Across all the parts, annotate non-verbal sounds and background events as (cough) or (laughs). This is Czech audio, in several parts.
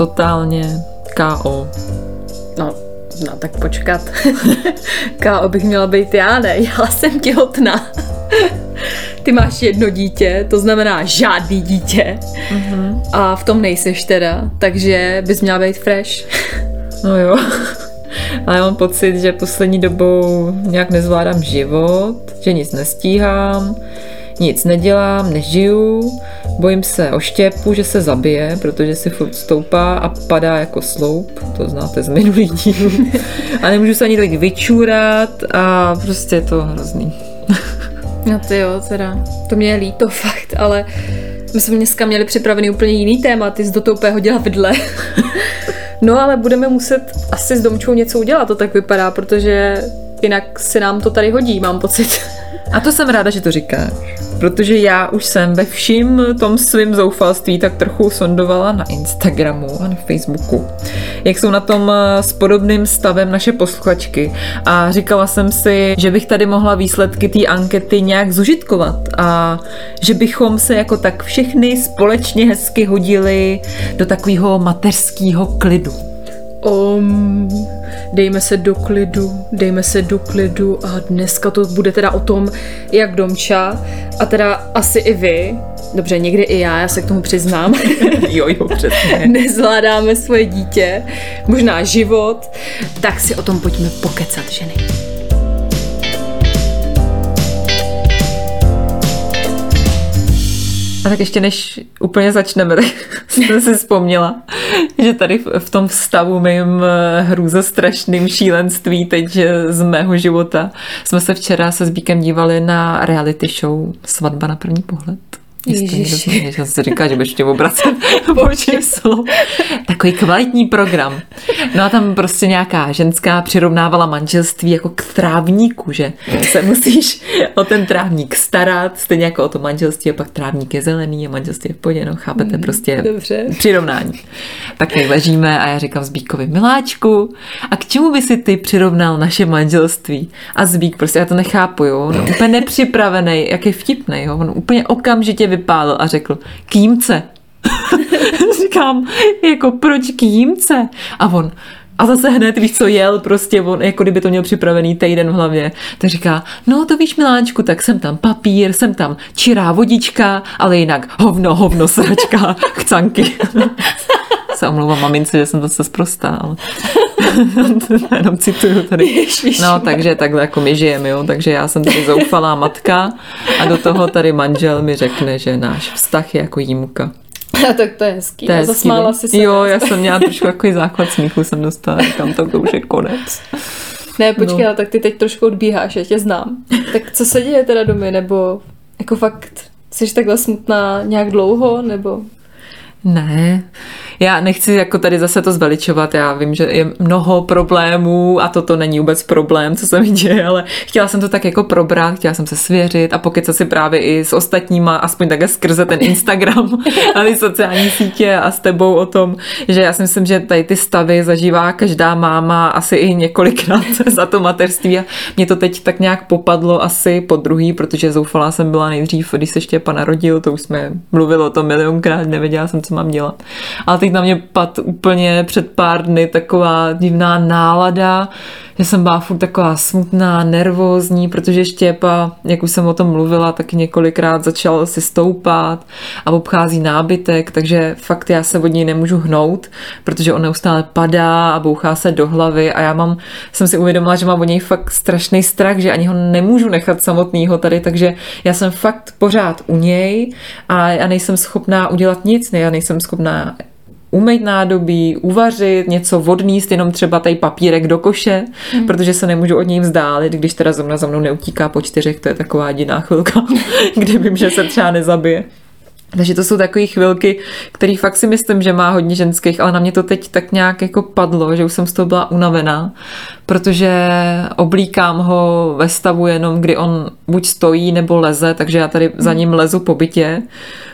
totálně KO. No, no tak počkat. (laughs) KO bych měla být já, ne? Já jsem těhotná. (laughs) Ty máš jedno dítě, to znamená žádný dítě. Mm-hmm. A v tom nejseš teda, takže bys měla být fresh. (laughs) No jo. Ale já mám pocit, že poslední dobou nějak nezvládám život, že nic nestíhám, nic nedělám, nežiju, bojím se o štěpu, že se zabije, protože si furt stoupá a padá jako sloup, to znáte z minulých dílů. A nemůžu se ani tolik vyčůrat a prostě je to hrozný. No ty jo, teda, to mě je líto fakt, ale my jsme dneska měli připravený úplně jiný téma, ty jsi do toho úplně hodila vidle. (laughs) No ale budeme muset asi s Domčou něco udělat, to tak vypadá, protože jinak se nám to tady hodí, mám pocit. A to jsem ráda, že to říkáš protože já už jsem ve vším tom svým zoufalství tak trochu sondovala na Instagramu a na Facebooku, jak jsou na tom eh, s podobným stavem naše posluchačky a říkala jsem si, že bych tady mohla výsledky té ankety nějak zužitkovat a že bychom se jako tak všechny společně hezky hodili do takového mateřského klidu. Um, dejme se do klidu, dejme se do klidu a dneska to bude teda o tom, jak Domča a teda asi i vy, dobře, někdy i já, já se k tomu přiznám, (laughs) jo, jo, přesně. (laughs) nezvládáme svoje dítě, možná život, tak si o tom pojďme pokecat, ženy. A tak ještě než úplně začneme, (laughs) tak jsem si vzpomněla, že tady v tom stavu mým eh, hrůze strašným šílenství teď z mého života jsme se včera se Zbíkem dívali na reality show Svatba na první pohled. Ježiši. Já si říká, že budeš tě obracet (laughs) (laughs) božím slovo. Takový kvalitní program. No a tam prostě nějaká ženská přirovnávala manželství jako k trávníku, že se musíš o ten trávník starat, stejně jako o to manželství a pak trávník je zelený a manželství je v podě, no chápete mm, prostě Dobře. přirovnání. Tak jak ležíme a já říkám Zbíkovi, miláčku, a k čemu by si ty přirovnal naše manželství? A Zbík prostě, já to nechápu, jo, no, úplně nepřipravený, jak je vtipný, jo, on úplně okamžitě vypálil a řekl, k jímce. (laughs) Říkám, jako proč k jímce? A on, a zase hned víš, co jel, prostě on, jako kdyby to měl připravený týden v hlavě. Tak říká, no to víš, Miláčku, tak jsem tam papír, jsem tam čirá vodička, ale jinak hovno, hovno, sračka, chcanky. (laughs) se omlouvám mamince, že jsem zase zprostá, ale (laughs) jenom cituju tady. No, takže takhle jako my žijeme, jo, takže já jsem tady zoufalá matka a do toho tady manžel mi řekne, že náš vztah je jako jímka. (laughs) A tak to je hezký. To je hezký, Zasmála si se. Jo, já jsem měla trošku takový základ smíchu, jsem dostala, říkám, to, to už je konec. Ne, počkej, no. tak ty teď trošku odbíháš, já tě znám. Tak co se děje teda domy, nebo jako fakt jsi takhle smutná nějak dlouho, nebo... Ne, já nechci jako tady zase to zveličovat, já vím, že je mnoho problémů a toto není vůbec problém, co se mi děje, ale chtěla jsem to tak jako probrat, chtěla jsem se svěřit a pokud se si právě i s ostatníma, aspoň také skrze ten Instagram (laughs) a ty sociální sítě a s tebou o tom, že já si myslím, že tady ty stavy zažívá každá máma asi i několikrát (laughs) za to mateřství a mě to teď tak nějak popadlo asi po druhý, protože zoufalá jsem byla nejdřív, když se Štěpa narodil, to už jsme mluvili o tom milionkrát, nevěděla jsem, co mám dělat. Ale teď na mě pad úplně před pár dny taková divná nálada, že jsem byla furt taková smutná, nervózní, protože Štěpa, jak už jsem o tom mluvila, tak několikrát začal si stoupat a obchází nábytek, takže fakt já se od něj nemůžu hnout, protože on neustále padá a bouchá se do hlavy a já mám, jsem si uvědomila, že mám od něj fakt strašný strach, že ani ho nemůžu nechat samotného tady, takže já jsem fakt pořád u něj a já nejsem schopná udělat nic, ne, já nejsem schopná umýt nádobí, uvařit, něco vodníst, jenom třeba tady papírek do koše, hmm. protože se nemůžu od něj vzdálit, když teda zrovna za mnou neutíká po čtyřech, to je taková jediná chvilka, (laughs) kdy vím, že se třeba nezabije. Takže to jsou takové chvilky, které fakt si myslím, že má hodně ženských, ale na mě to teď tak nějak jako padlo, že už jsem z toho byla unavená, protože oblíkám ho ve stavu jenom, kdy on buď stojí nebo leze, takže já tady za ním lezu po bytě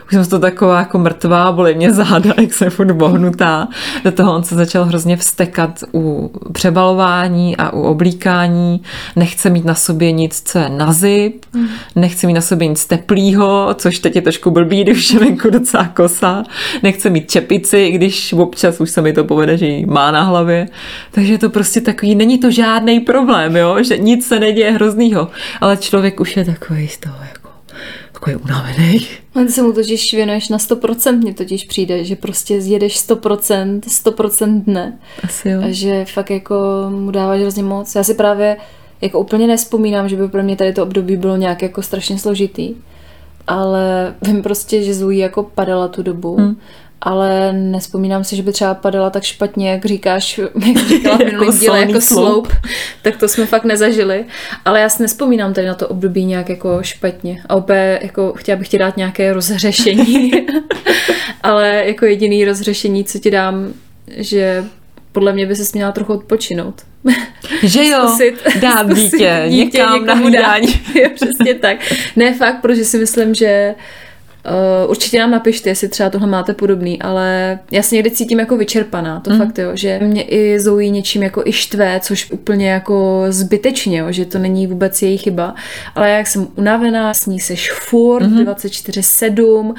už jsem to taková jako mrtvá, bolí mě záda, jak jsem furt bohnutá. Do toho on se začal hrozně vstekat u přebalování a u oblíkání. Nechce mít na sobě nic, co je na zip, mm. nechce mít na sobě nic teplýho, což teď je trošku blbý, když je venku docela kosa. Nechce mít čepici, když občas už se mi to povede, že ji má na hlavě. Takže to prostě takový, není to žádný problém, jo? že nic se neděje hroznýho, ale člověk už je takový z toho jako takový unavený. Ty se mu totiž věnuješ na 100%, mně totiž přijde, že prostě zjedeš 100%, 100% dne. Asi jo. A že fakt jako mu dáváš hrozně moc. Já si právě jako úplně nespomínám, že by pro mě tady to období bylo nějak jako strašně složitý. Ale vím prostě, že Zoe jako padala tu dobu. Hmm ale nespomínám si, že by třeba padala tak špatně, jak říkáš, (laughs) jak říkala v minulém jako díle, jako sloup, tak to jsme fakt nezažili. Ale já si nespomínám tady na to období nějak jako špatně. A opět jako chtěla bych ti dát nějaké rozřešení, (laughs) ale jako jediný rozřešení, co ti dám, že podle mě by se měla trochu odpočinout. (laughs) Že jo, zkusit, dát dítě, dítě někam na hlídání. Přesně tak. Ne fakt, protože si myslím, že Uh, určitě nám napište, jestli třeba tohle máte podobný, ale já se někdy cítím jako vyčerpaná, to mm. fakt jo, že mě i Zoe něčím jako i štve, což úplně jako zbytečně, jo, že to není vůbec její chyba, ale jak jsem unavená, s ní seš furt mm-hmm. 24-7,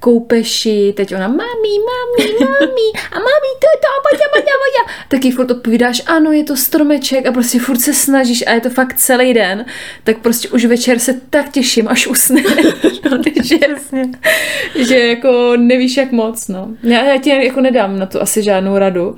koupeši, teď ona, mami, mami, mami, a mami, to je to, pojď, pojď, pojď. Taky furt odpovídáš, ano, je to stromeček a prostě furt se snažíš a je to fakt celý den, tak prostě už večer se tak těším, až usne, (laughs) že, že jako nevíš jak moc, no. Já, já ti jako nedám na to asi žádnou radu,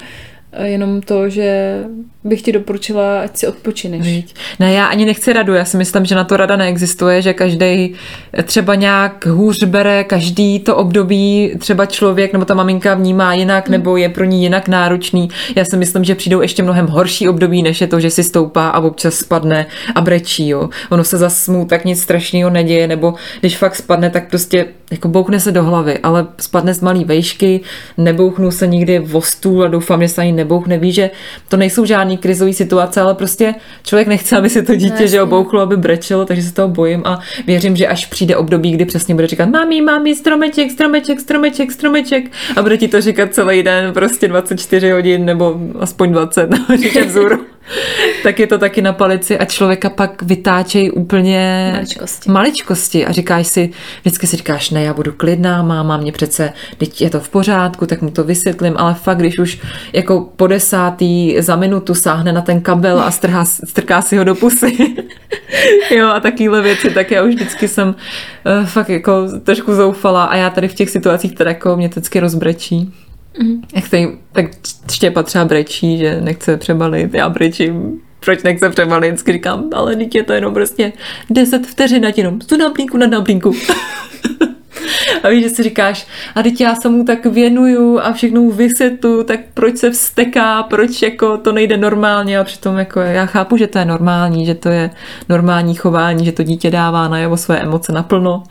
jenom to, že bych ti doporučila, ať si odpočineš. Ne, já ani nechci radu, já si myslím, že na to rada neexistuje, že každý třeba nějak hůř bere, každý to období třeba člověk nebo ta maminka vnímá jinak, hmm. nebo je pro ní jinak náročný. Já si myslím, že přijdou ještě mnohem horší období, než je to, že si stoupá a občas spadne a brečí. Jo. Ono se zase mu tak nic strašného neděje, nebo když fakt spadne, tak prostě jako bouchne se do hlavy, ale spadne z malý vejšky, nebouchnu se nikdy v stůl a doufám, že se ani nebouchne. Ví, že to nejsou žádné žádný krizový situace, ale prostě člověk nechce, aby si to dítě, no, že obouchlo, aby brečelo, takže se toho bojím a věřím, že až přijde období, kdy přesně bude říkat mami, mami, stromeček, stromeček, stromeček, stromeček a bude ti to říkat celý den, prostě 24 hodin nebo aspoň 20, no, (laughs) říkat vzůru. (laughs) tak je to taky na palici a člověka pak vytáčejí úplně maličkosti. maličkosti a říkáš si, vždycky si říkáš, ne, já budu klidná, máma mě přece, teď je to v pořádku, tak mu to vysvětlím, ale fakt, když už jako po desátý za minutu sáhne na ten kabel a strhá, strká si ho do pusy. (laughs) jo, a takovéhle věci, tak já už vždycky jsem uh, fakt jako trošku zoufala a já tady v těch situacích teda jako mě vždycky rozbrečí. Mm. Jak tady, tak Štěpa třeba brečí, že nechce přebalit, já brečím, proč nechce přebalit, vždycky říkám, ale dítě je to jenom prostě 10 vteřin na jenom, tu na blínku, na (laughs) náblínku. A víš, že si říkáš, a teď já se mu tak věnuju a všechno vysvětlu, tak proč se vsteká, proč jako to nejde normálně a přitom jako já chápu, že to je normální, že to je normální chování, že to dítě dává na jeho své emoce naplno,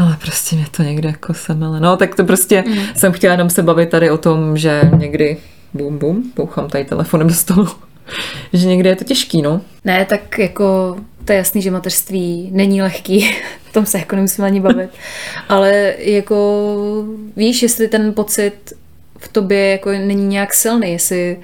ale prostě mě to někde jako semele. No, tak to prostě mm. jsem chtěla jenom se bavit tady o tom, že někdy bum bum, bouchám tady telefonem do stolu, (laughs) že někdy je to těžký, no. Ne, tak jako to je jasný, že mateřství není lehký, (laughs) o tom se jako nemusíme ani bavit, (laughs) ale jako víš, jestli ten pocit v tobě jako není nějak silný, jestli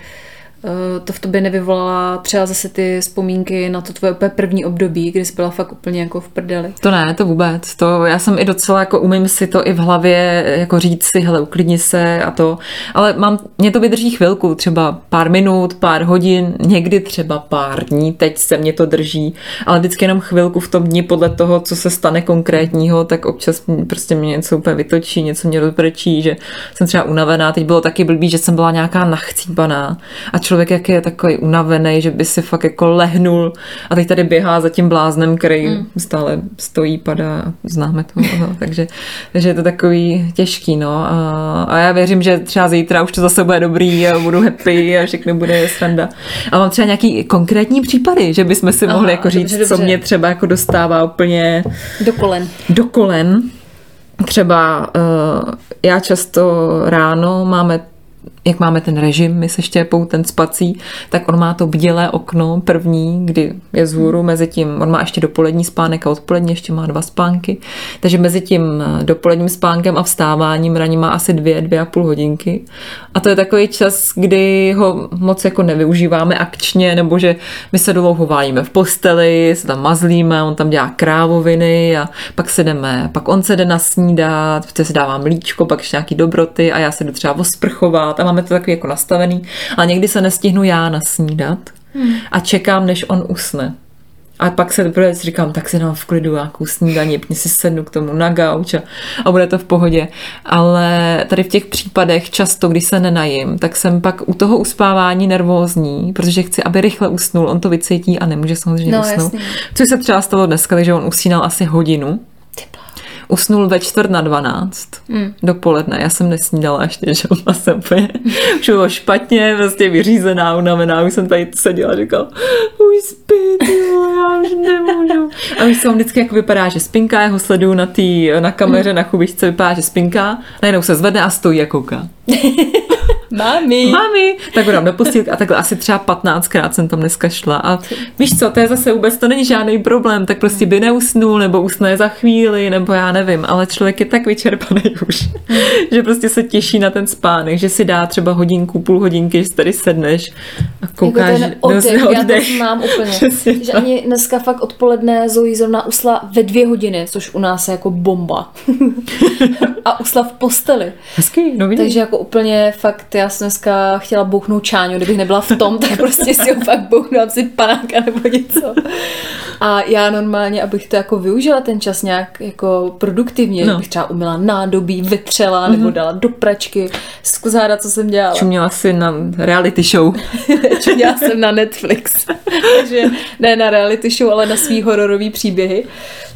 to v tobě nevyvolala třeba zase ty vzpomínky na to tvoje úplně první období, kdy jsi byla fakt úplně jako v prdeli? To ne, to vůbec. To já jsem i docela jako umím si to i v hlavě jako říct si, hele, uklidni se a to. Ale mám, mě to vydrží chvilku, třeba pár minut, pár hodin, někdy třeba pár dní, teď se mě to drží, ale vždycky jenom chvilku v tom dni podle toho, co se stane konkrétního, tak občas prostě mě něco úplně vytočí, něco mě rozbrečí, že jsem třeba unavená. Teď bylo taky blbý, že jsem byla nějaká nachcípaná a člověk jak je takový unavený, že by si fakt jako lehnul a teď tady běhá za tím bláznem, který mm. stále stojí, padá, známe to, no, (laughs) takže, takže je to takový těžký, no a, a já věřím, že třeba zítra už to zase bude dobrý a budu happy a všechno bude sranda. A mám třeba nějaký konkrétní případy, že bychom si mohli Aha, jako říct, dobře, dobře. co mě třeba jako dostává úplně do kolen. Do kolen. třeba uh, já často ráno máme jak máme ten režim, my se štěpou ten spací, tak on má to bdělé okno první, kdy je zhůru, mezi tím, on má ještě dopolední spánek a odpolední ještě má dva spánky, takže mezi tím dopoledním spánkem a vstáváním raní má asi dvě, dvě a půl hodinky. A to je takový čas, kdy ho moc jako nevyužíváme akčně, nebo že my se dlouho válíme v posteli, se tam mazlíme, on tam dělá krávoviny a pak se jdeme, pak on se jde nasnídat, se dává mlíčko, pak ještě nějaký dobroty a já se jdu třeba osprchovat a mám máme to takový jako nastavený, a někdy se nestihnu já nasnídat hmm. a čekám, než on usne. A pak se teprve říkám, tak si dám v klidu nějakou snídaní, pně si sednu k tomu na gauč a, a bude to v pohodě. Ale tady v těch případech často, když se nenajím, tak jsem pak u toho uspávání nervózní, protože chci, aby rychle usnul, on to vycítí a nemůže samozřejmě no, usnout. Jasný. Což se třeba stalo dneska, takže on usínal asi hodinu usnul ve čtvrt na dvanáct mm. dopoledne. Já jsem nesnídala ještě, že ona jsem úplně, (laughs) už bylo špatně, vlastně vyřízená, unavená, už jsem tady seděla a říkala, už spí, já už nemůžu. A co on vždycky jako vypadá, že spinká, jeho sleduju na, tý, na kameře, mm. na chubičce, vypadá, že spinká, najednou se zvedne a stojí a kouká. (laughs) Mami. Mami. Tak ho dám do postýlky a takhle asi třeba 15krát jsem tam dneska šla. A víš co, to je zase vůbec, to není žádný problém, tak prostě by neusnul, nebo usne za chvíli, nebo já nevím, ale člověk je tak vyčerpaný už, (laughs) že prostě se těší na ten spánek, že si dá třeba hodinku, půl hodinky, že tady sedneš a koukáš. Jako ten oddech, no, oddech. já to mám úplně. (laughs) Přesně že ani dneska fakt odpoledne Zoe zrovna usla ve dvě hodiny, což u nás je jako bomba. (laughs) a usla v posteli. Hezký, no Takže jako úplně fakt, já jsem dneska chtěla bouchnout čáňu, kdybych nebyla v tom, tak prostě si ho fakt bouchnu, si panáka nebo něco. A já normálně, abych to jako využila ten čas nějak jako produktivně, no. bych třeba umila nádobí, vytřela, mm-hmm. nebo dala do pračky, záda, co jsem dělala. Čuměla si na reality show. (laughs) Čuměla jsem na Netflix. (laughs) Takže ne na reality show, ale na svý hororový příběhy.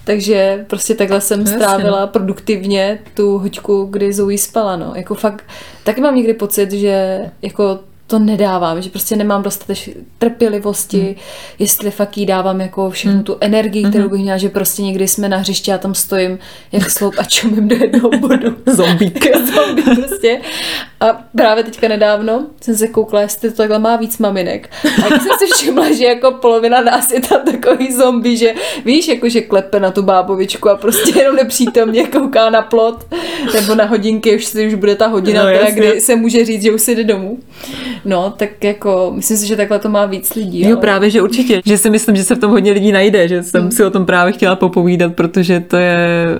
Takže prostě takhle jsem no, strávila no. produktivně tu hoďku, kdy Zoe spala, no. Jako fakt, taky mám někdy pocit, že jako to nedávám, že prostě nemám dostatek trpělivosti, hmm. jestli fakt jí dávám jako všechnu hmm. tu energii, kterou hmm. bych měla, že prostě někdy jsme na hřišti a tam stojím jak sloup a čumím do jednoho bodu. (laughs) Zombík. (laughs) Zombík prostě. A právě teďka nedávno jsem se koukla, jestli to takhle má víc maminek. A jak jsem si všimla, že jako polovina nás je tam takový zombie, že víš, jako že klepe na tu bábovičku a prostě jenom nepřítomně kouká na plot nebo na hodinky, už už bude ta hodina, no, teda, kdy se může říct, že už si jde domů. No, tak jako, myslím si, že takhle to má víc lidí. Jo, ale... právě, že určitě. Že si myslím, že se v tom hodně lidí najde, že jsem hmm. si o tom právě chtěla popovídat, protože to je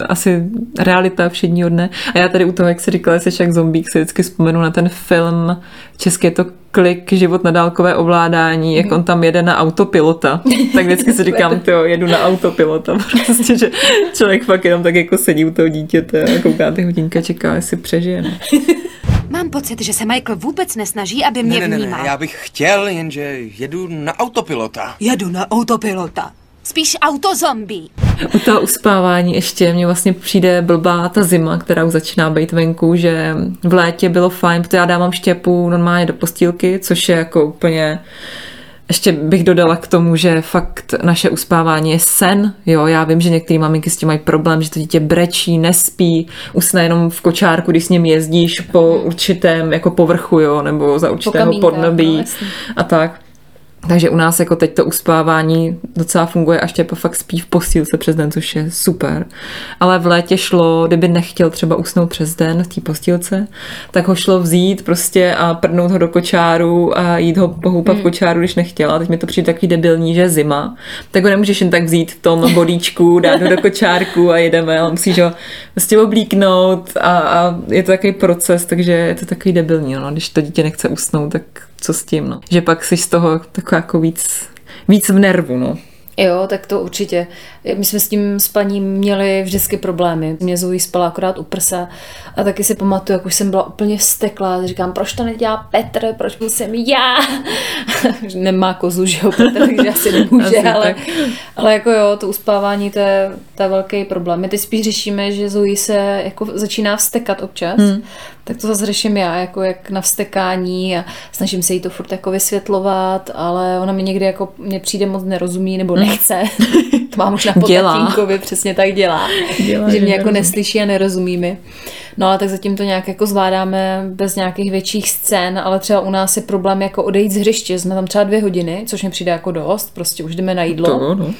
asi realita všedního dne. A já tady u toho, jak se říkala, jsi jak zombík, se vždycky vzpomenu na ten film, český je to klik, život na dálkové ovládání, jak on tam jede na autopilota. Tak vždycky si (laughs) říkám, jo, jedu na autopilota. (laughs) Prostě, že člověk fakt jenom tak jako sedí u toho dítěte a kouká ty hodinka, čeká, jestli přežije. (laughs) Ne? Mám pocit, že se Michael vůbec nesnaží, aby mě ne, ne, vnímal. Ne, já bych chtěl, jenže jedu na autopilota. Jedu na autopilota. Spíš autozombie. U toho uspávání ještě mě vlastně přijde blbá ta zima, která už začíná být venku, že v létě bylo fajn, protože já dávám štěpu normálně do postýlky, což je jako úplně ještě bych dodala k tomu, že fakt naše uspávání je sen. Jo, já vím, že některé maminky s tím mají problém, že to dítě brečí, nespí, usne jenom v kočárku, když s ním jezdíš po určitém jako povrchu, jo, nebo za určitého podnebí no, a tak. Takže u nás jako teď to uspávání docela funguje a Štěpa fakt spí v postýlce přes den, což je super. Ale v létě šlo, kdyby nechtěl třeba usnout přes den v té postýlce, tak ho šlo vzít prostě a prdnout ho do kočáru a jít ho pohoupat hmm. v kočáru, když nechtěla. Teď mi to přijde takový debilní, že je zima. Tak ho nemůžeš jen tak vzít v tom bodíčku, dát ho do kočárku a jedeme, ale musíš ho prostě oblíknout a, a je to takový proces, takže je to takový debilní. No. Když to dítě nechce usnout, tak co s tím, no. Že pak jsi z toho taková jako víc, víc v nervu, no. Jo, tak to určitě. My jsme s tím spaním měli vždycky problémy. Mě Zoe spala akorát u prsa a taky si pamatuju, jak už jsem byla úplně vzteklá. Říkám, proč to nedělá Petr, proč musím já? (laughs) Nemá kozu, že jo, Petr, takže asi (laughs) nemůže, asi ale, ale jako jo, to uspávání, to je, to je velký problém. My teď spíš řešíme, že Zoe se jako začíná vstekat občas, hmm. Tak to zase řeším já, jako jak na vstekání a snažím se jí to furt jako vysvětlovat, ale ona mi někdy jako mě přijde moc nerozumí nebo nechce. (laughs) to mám už na potatínkovi, přesně tak dělá. Dělá, že že mě jako neslyší a nerozumí mi. No ale tak zatím to nějak jako zvládáme bez nějakých větších scén, ale třeba u nás je problém jako odejít z hřiště. Jsme tam třeba dvě hodiny, což mi přijde jako dost, prostě už jdeme na jídlo. To, no.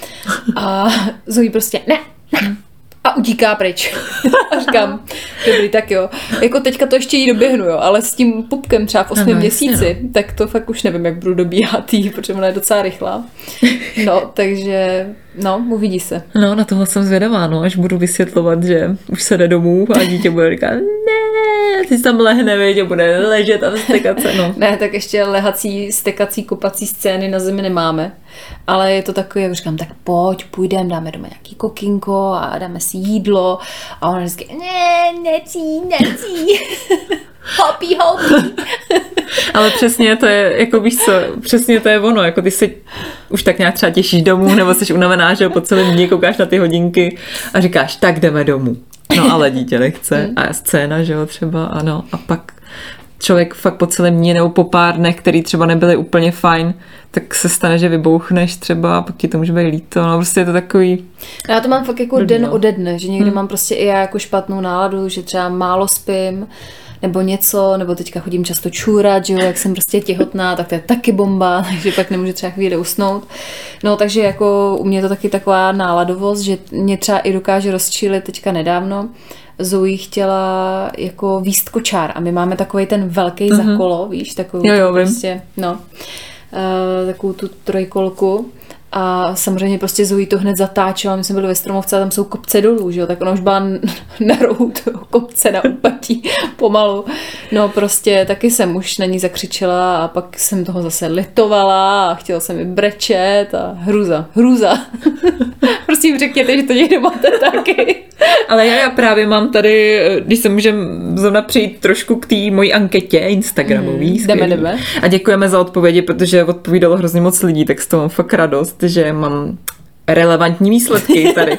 A Zoe prostě ne, ne. A utíká pryč. (laughs) A říkám, dobrý, tak jo. Jako teďka to ještě jí doběhnu, jo, ale s tím pupkem třeba v 8 Ano, no, jasně, měsíci, tak to fakt už nevím, jak budu dobíhat jí, protože ona je docela rychlá. No, takže, no, uvidí se. No, na tohle jsem zvědavá, no, až budu vysvětlovat, že už se jde domů a dítě bude říkat, ne, ty tam lehne, viď, a bude ležet a vstekat se, no. Ne, tak ještě lehací, stekací, kopací scény na zemi nemáme. Ale je to takový, jak říkám, tak pojď, půjdeme, dáme doma nějaký kokinko a dáme si jídlo. A ona vždycky, ne, necí, necí. (laughs) hopí, hopí. (laughs) Ale přesně to je, jako víš co, přesně to je ono, jako ty si už tak nějak třeba těšíš domů, nebo jsi unavená, že po celém dní koukáš na ty hodinky a říkáš, tak jdeme domů. No ale dítě nechce. A scéna, že jo, třeba, ano, a pak člověk fakt po celém dní nebo po pár dnech, který třeba nebyly úplně fajn, tak se stane, že vybouchneš třeba a pak ti to může být líto, no prostě je to takový, Já to mám fakt jako Blbý, den no. ode dne, že někdy mám prostě i já jako špatnou náladu, že třeba málo spím, nebo něco, nebo teďka chodím často čůrat, že jo, jak jsem prostě těhotná, tak to je taky bomba, (laughs) takže pak nemůžu třeba chvíli usnout. No, takže jako u mě je to taky taková náladovost, že mě třeba i dokáže rozčílit teďka nedávno. Zoe chtěla jako výst kočár a my máme takový ten velký mm-hmm. zakolo, víš, takovou Jo, jo, prostě, no, uh, takovou tu trojkolku. A samozřejmě prostě Zoe to hned zatáčela, my jsme byli ve Stromovce a tam jsou kopce dolů, že jo, tak ona už byla (laughs) na rohu toho kopce na úpatí (laughs) pomalu. No prostě taky jsem už na ní zakřičela a pak jsem toho zase litovala a chtěla jsem mi brečet a hruza, hruza. (laughs) prostě jim řekněte, že to někdo máte taky. Ale já, já právě mám tady, když se můžeme zrovna přijít trošku k té mojí anketě Instagramový. Mm, jdeme, jdeme. A děkujeme za odpovědi, protože odpovídalo hrozně moc lidí, tak z toho mám fakt radost, že mám relevantní výsledky (laughs) tady.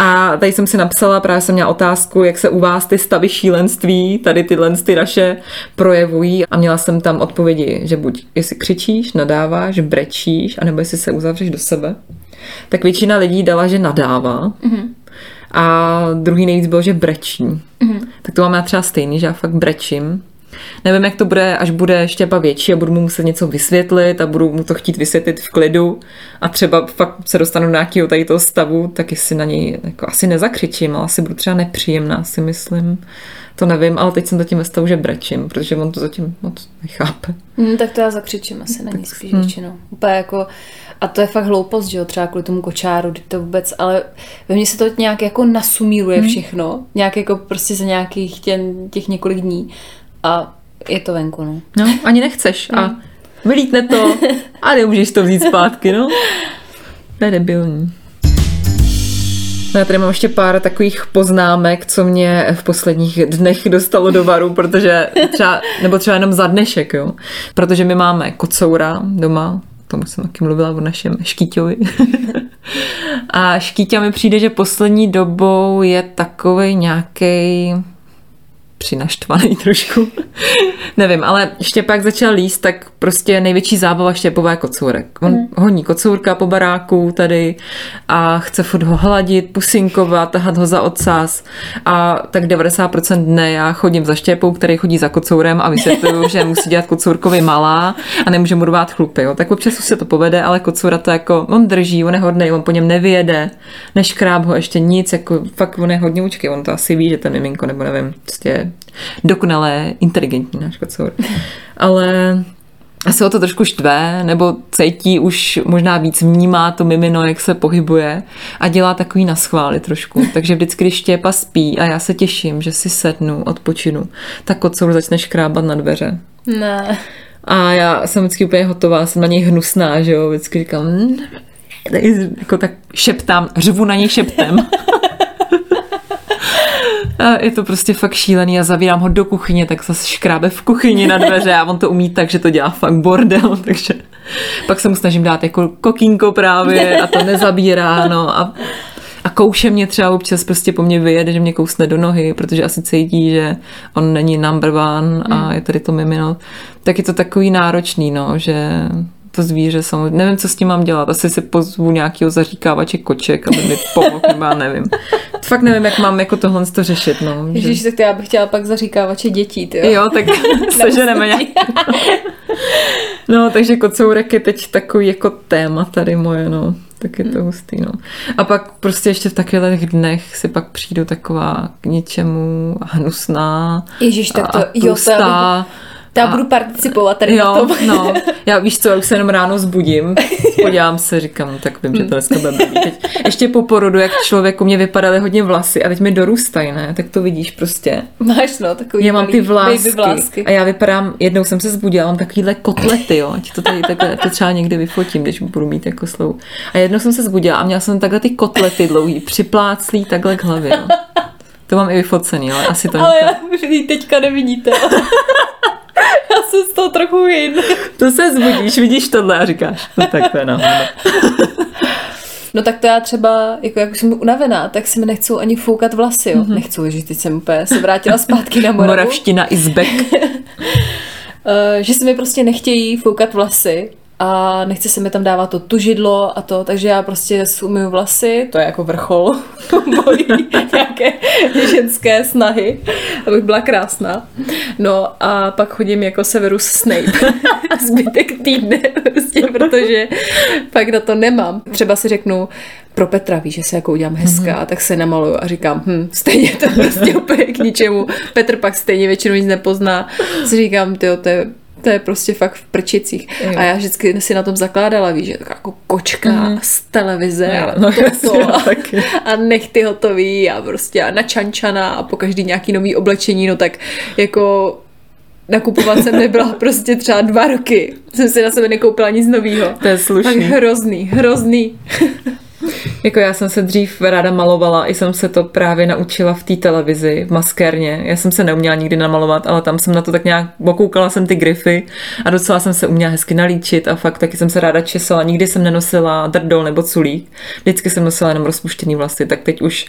A tady jsem si napsala, právě jsem měla otázku, jak se u vás ty stavy šílenství, tady tyhle ty naše projevují a měla jsem tam odpovědi, že buď jestli křičíš, nadáváš, brečíš, anebo jestli se uzavřeš do sebe. Tak většina lidí dala, že nadává. Mm-hmm. A druhý nejvíc bylo, že brečí. Mm-hmm. Tak to mám já třeba stejný, že já fakt brečím. Nevím, jak to bude, až bude Štěpa větší a budu mu muset něco vysvětlit a budu mu to chtít vysvětlit v klidu a třeba fakt se dostanu do nějakého tady toho stavu, tak jestli na něj jako asi nezakřičím, ale asi budu třeba nepříjemná, si myslím. To nevím, ale teď jsem zatím ve stavu, že brečím, protože on to zatím moc nechápe. Hmm, tak to já zakřičím asi na ní spíš většinou. Úplně jako, a to je fakt hloupost, že jo, třeba kvůli tomu kočáru, kdy to vůbec, ale ve mně se to nějak jako nasumíruje všechno, nějak jako prostě za nějakých těch, těch několik dní a je to venku, no. No, ani nechceš a vylítne to a nemůžeš to vzít zpátky, no. To je debilní. No já tady mám ještě pár takových poznámek, co mě v posledních dnech dostalo do varu, protože třeba, nebo třeba jenom za dnešek, jo. Protože my máme kocoura doma, o tom jsem taky mluvila o našem Škýťovi. (laughs) A Škýťa mi přijde, že poslední dobou je takový nějaký přinaštvaný (laughs) trošku. Nevím, ale Štěpák začal líst, tak prostě největší zábava Štěpova je kocourek. On hmm. honí kocourka po baráku tady a chce furt ho hladit, pusinkovat, tahat ho za ocas a tak 90% dne já chodím za Štěpou, který chodí za kocourem a vysvětluju, že musí dělat kocourkovi malá a nemůže mu rvát chlupy. Jo. Tak občas už se to povede, ale kocoura to jako, on drží, on je hodnej, on po něm nevyjede, neškráb ho ještě nic, jako fakt on je hodně učký, on to asi ví, že ten miminko, nebo nevím, prostě dokonale inteligentní náš kocour. Ale asi ho to trošku štve, nebo cítí už možná víc vnímá to mimino, jak se pohybuje a dělá takový naschvály trošku. Takže vždycky, když Štěpa spí a já se těším, že si sednu, odpočinu, tak kocour začne škrábat na dveře. Ne. A já jsem vždycky úplně hotová, jsem na něj hnusná, že jo, vždycky říkám, tady jako tak šeptám, řvu na něj šeptem. (laughs) Je to prostě fakt šílený a zavírám ho do kuchyně, tak zase škrábe v kuchyni na dveře a on to umí tak, že to dělá fakt bordel, (laughs) takže pak se mu snažím dát jako kokínko právě a to nezabírá, no a a kouše mě třeba občas prostě po mně vyjede, že mě kousne do nohy, protože asi cítí, že on není number one a Hmm. je tady to mimino. Tak je to takový náročný, no, že to zvíře samozřejmě, nevím, co s tím mám dělat. Asi si pozvu nějakého zaříkávače koček, aby mi pomohl, nebo (laughs) já nevím. Fakt nevím, jak mám jako tohle to řešit, no. že- Ježíš, tak já bych chtěla pak zaříkávače dětí, ty jo. Jo, tak (laughs) (laughs) seženeme nějak. No, takže kocourek je teď takový jako téma tady moje, no. Tak je to hustý, no. A pak prostě ještě v takových dnech si pak přijdu taková k něčemu hnusná Ježíš, tak to, a jo, to já, tlustá. bych, to já budu participovat tady na Jo, tom. no, (laughs) já víš co, já už se jenom ráno zbudím, podívám se, říkám, no, tak vím, že to dneska bude blbý. Teď ještě po porodu, jak člověku mě vypadaly hodně vlasy a teď mi dorůstají, ne? Tak to vidíš prostě. Máš, no, takový Já mám ty vlásky, vlásky. a já vypadám, jednou jsem se zbudila, mám takovýhle kotlety, jo, ať to tady takhle, to třeba někdy vyfotím, když budu mít jako slou. A jednou jsem se zbudila a měla jsem takhle ty kotlety dlouhý, připláclý takhle k hlavě, jo. To mám i vyfocený, ale asi to Ale já, teďka nevidíte. (laughs) (laughs) já jsem z toho trochu jin. To se zbudíš, vidíš tohle a říkáš, no tak to je náhoda. (laughs) No tak to já třeba, jako jak už jsem unavená, tak si mi nechcou ani foukat vlasy, jo. Mm-hmm. Nechci, že teď jsem úplně se vrátila zpátky na Moravu. Moravština is back. Uh, (laughs) že se mi prostě nechtějí foukat vlasy a nechce se mi tam dávat to tužidlo a to, takže já prostě umyju vlasy, to je jako vrchol (laughs) mojí nějaké ženské snahy, abych byla krásná. No a pak chodím jako Severus Snape (laughs) a zbytek týdne, prostě, protože pak na to nemám. Třeba si řeknu, pro Petra, víš, že se jako udělám hezká, mm-hmm. tak se namaluju a říkám, hm, stejně to prostě úplně k ničemu. Petr pak stejně většinou nic nepozná. Si říkám, tyjo, to je to je prostě fakt v prčicích. Jo. A já vždycky si na tom zakládala, víš, že jako kočka mm. z televize Jo, a no toto jasně, a, taky. a nechty hotový a prostě a načančana a po každý nějaký nový oblečení, no tak jako nakupovat jsem nebyla (laughs) prostě třeba dva roky. Jsem si na sebe nekoupila nic novýho. To je slušný. Tak hrozný, hrozný. (laughs) Jako já jsem se dřív ráda malovala, i jsem se to právě naučila v té televizi, v maskérně. Já jsem se neuměla nikdy namalovat, ale tam jsem na to tak nějak, okoukala jsem ty grify a docela jsem se uměla hezky nalíčit a fakt taky jsem se ráda česala. Nikdy jsem nenosila drdol nebo culík, vždycky jsem nosila jenom rozpuštěný vlasy, tak teď už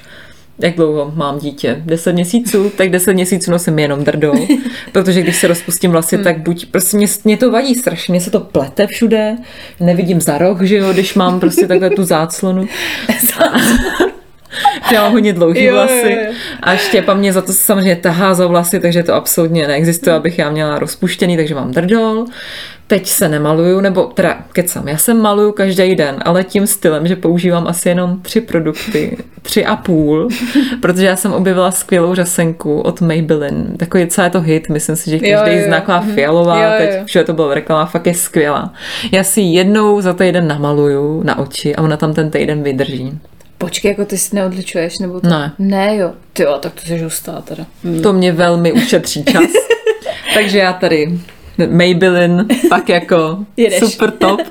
jak dlouho mám dítě? 10 měsíců, tak 10 měsíců nosím jenom drdou, (laughs) protože když se rozpustím vlasy, tak buď, prostě mě, mě to vadí strašně, mě se to plete všude, nevidím za roh, že jo, když mám prostě takhle tu záclonu. (laughs) (laughs) Já mám hodně dlouhý Jo, jo, vlasy jo. a Štěpa mě za to samozřejmě tahá za vlasy, takže to absolutně neexistuje, abych já měla rozpuštěný, takže mám drdol. Teď se nemaluju, nebo teda kecam, já se maluju každý den, ale tím stylem, že používám asi jenom tři produkty, tři a půl, (laughs) protože já jsem objevila skvělou řasenku od Maybelline. Takový docela je to hit, myslím si, že Jo, každý jo, jo. zná taková Mhm. fialová, Jo, jo, teď jo. všude to bylo v reklama, fakt je skvělá. Já si jednou za týden namaluju na oči a ona tam ten týden vydrží. Počkej, jako ty si neodličuješ, nebo to? Ne. Ne, jo. Ty jo, tak to jsi hustá teda. To mě velmi ušetří čas. (laughs) Takže já tady Maybelline, pak jako Jedeš. super top.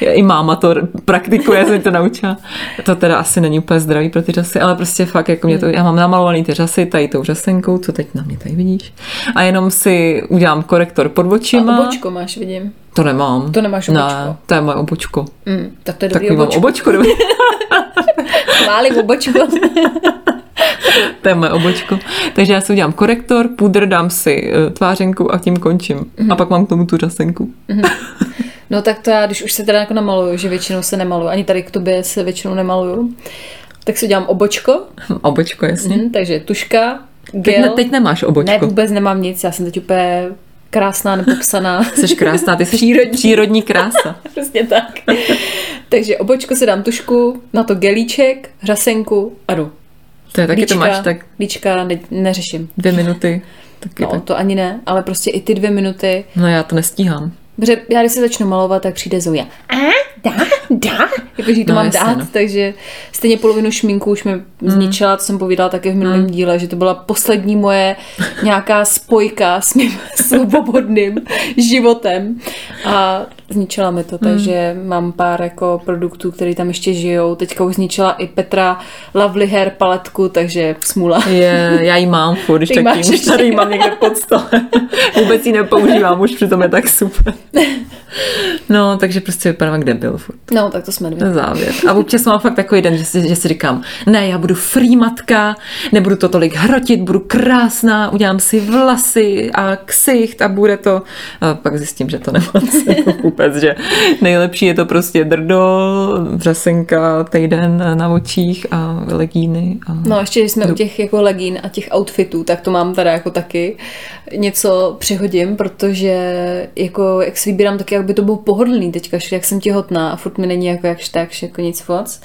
I máma to praktikuje, jsem to naučila. To teda asi není úplně zdravý pro ty řasy, ale prostě fakt jako mě to, já mám namalovaný ty řasy tady tou řasenkou, co teď na mě tady vidíš. A jenom si udělám korektor pod A očima. obočko máš, vidím. To nemám. To nemáš Ne, obočko. to je moje obočko. Mm, tak to je dobrý Takový mám obočko. obočko, dobrý. (laughs) (laughs) Máli obočko. (laughs) to je moje obočko. Takže já si udělám korektor, pudr, dám si eh, tvářenku a tím končím. A pak mám k tomu tu řasenku. (laughs) No tak to já, když už se teda jako namaluju, že většinou se nemaluju, ani tady k tobě se většinou nemaluju, tak si udělám obočko, Obočko, jasně. mm, takže tuška, Teď, gel. ne, teď nemáš obočko. ne, vůbec nemám nic, já jsem teď úplně krásná, nepopsaná. (laughs) Jsi krásná, ty jsi Přírodní. přírodní, krása. (laughs) Přesně tak. takže obočko si dám tušku, na to gelíček, řasenku a jdu. To je taky to máš tak líčka ne, neřeším. dvě minuty. Taky No, tak. to ani ne, ale prostě i ty dvě minuty. No já to nestíhám. Protože já když se začnu malovat, tak přijde Zoja. A, dá, dá. Jakože to No, mám jasně, dát, no. takže stejně polovinu šminku už mi zničila, to jsem povídala taky v minulém díle, že to byla poslední moje nějaká spojka s mým (laughs) svobodným životem a zničila mi to, takže mám pár jako produktů, které tam ještě žijou. Teďka už zničila i Petra Lovely Hair paletku, takže smůla. Je, já ji mám furt, když tak máš tím, tady mám někde pod stolem. (laughs) Vůbec ji nepoužívám, už přitom je tak super. No, takže prostě vypadám jak debil. furt. No, tak to jsme dvě. závěr. A občas mám fakt takový den, že si, že si říkám, ne, já budu free matka, nebudu to tolik hrotit, budu krásná, udělám si vlasy a ksicht a bude to. A pak zjistím, že to nemá (laughs) vůbec, že nejlepší je to prostě drdo, řasenka, týden na očích a legíny. A... No, ještě když jsme u těch jako legín a těch outfitů, tak to mám teda jako taky něco přihodím, protože jako jak si vybírám taky, jak by to bylo pohodlný teďka, jak jsem těhotná a furt mi není jako jakž takž, jako nic moc,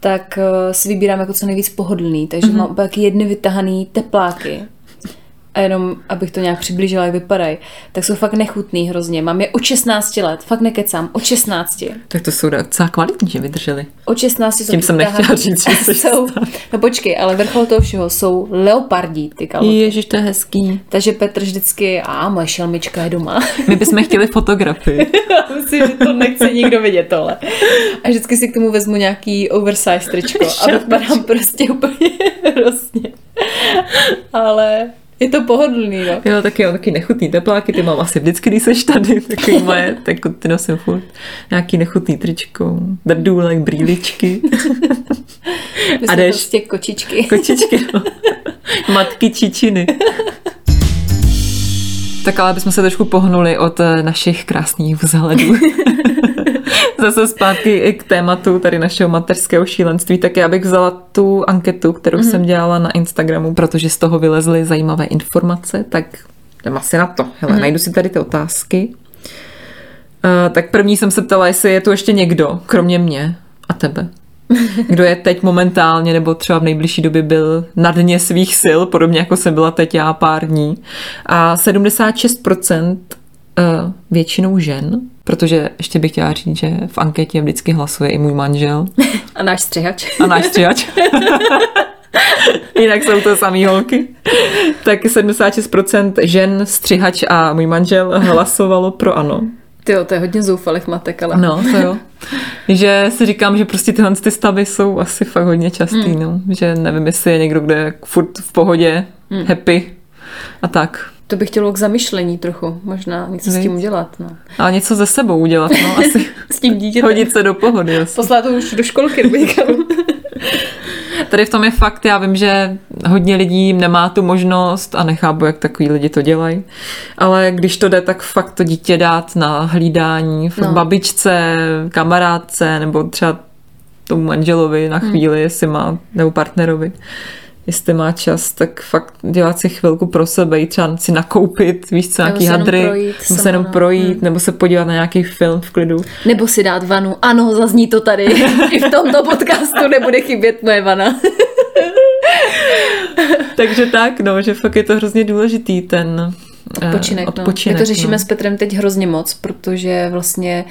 tak eh, si vybírám jako co nejvíc pohodlný, takže mm-hmm. mám úplně jedny vytahaný tepláky. A jenom, abych to nějak přiblížila, jak vypadají, tak jsou fakt nechutný hrozně. Mám je od 16 let, fakt nekecám, od 16. Tak to jsou docela kvalitní, že vydrželi. Od 16 jsou Tím jsem nechtěla říct, že (laughs) jsi jsou, No počkej, ale vrchol toho všeho jsou leopardí ty kalhoty. Ježiš, to je hezký. Takže Petr vždycky, a moje šelmička je doma. (laughs) My bychom chtěli fotografii. (laughs) Myslím, že to nechce nikdo vidět tohle. A vždycky si k tomu vezmu nějaký oversize tričko a vypadám prostě úplně hrozně. Ale je to pohodlný, no. Jo, taky mám taky nechutný tepláky, ty mám asi vždycky, když seš tady, (laughs) takový moje, tak ty nosím furt. Nějaký nechutný tričko, drdůlek, brýličky, (laughs) My A jsme jdeš- prostě kočičky. kočičky, no. (laughs) matky čičiny. Tak ale bychom se trošku pohnuli od eh, našich krásných vzhledů. (laughs) Zase zpátky i k tématu tady našeho mateřského šílenství, tak já bych vzala tu anketu, kterou mm-hmm. jsem dělala na Instagramu, protože z toho vylezly zajímavé informace, tak jdem asi na to. Hele, mm-hmm. najdu si tady ty otázky. Uh, tak první jsem se ptala, jestli je tu ještě někdo, kromě mě a tebe. Kdo je teď momentálně, nebo třeba v nejbližší době byl na dně svých sil, podobně jako jsem byla teď já pár dní. A 76% eh, většinou žen, protože ještě bych chtěla říct, že v anketě vždycky hlasuje i můj manžel (laughs) A náš střihač. a náš střihač. (laughs) Jinak jsou to samý holky. Tak 76% žen, střihač a můj manžel hlasovalo pro ano. Ty to je hodně zoufalých matek, ale... No, to jo. Že si říkám, že prostě tyhle ty stavy jsou asi fakt hodně častý, Hmm. no. Že nevím, jestli je někdo, kdo je furt v pohodě, Hmm. happy a tak. To bych chtělo k zamyšlení trochu, možná něco s tím Víc. udělat, no. Ale něco ze sebou udělat, no. Asi (laughs) S tím dítětem. hodit se do pohody. Asi. Poslat to už do školky, (laughs) nebo. Tady v tom je fakt, já vím, že hodně lidí nemá tu možnost a nechápu, jak takový lidi to dělají. Ale když to jde, tak fakt to dítě dát na hlídání v No. babičce, kamarádce nebo třeba tomu manželovi na chvíli, hmm. jestli má, nebo partnerovi. Jestli má čas, tak fakt dělat si chvilku pro sebe, jít třeba si nakoupit, víš co, nějaký hadry, projít nebo se jenom no. projít, nebo se podívat na nějaký film v klidu. Nebo si dát vanu. Ano, zazní to tady. (laughs) I v tomto podcastu nebude chybět moje vana. (laughs) Takže tak, no, že fakt je to hrozně důležitý ten Odpočinek, odpočinek no. My to řešíme no. s Petrem teď hrozně moc, protože vlastně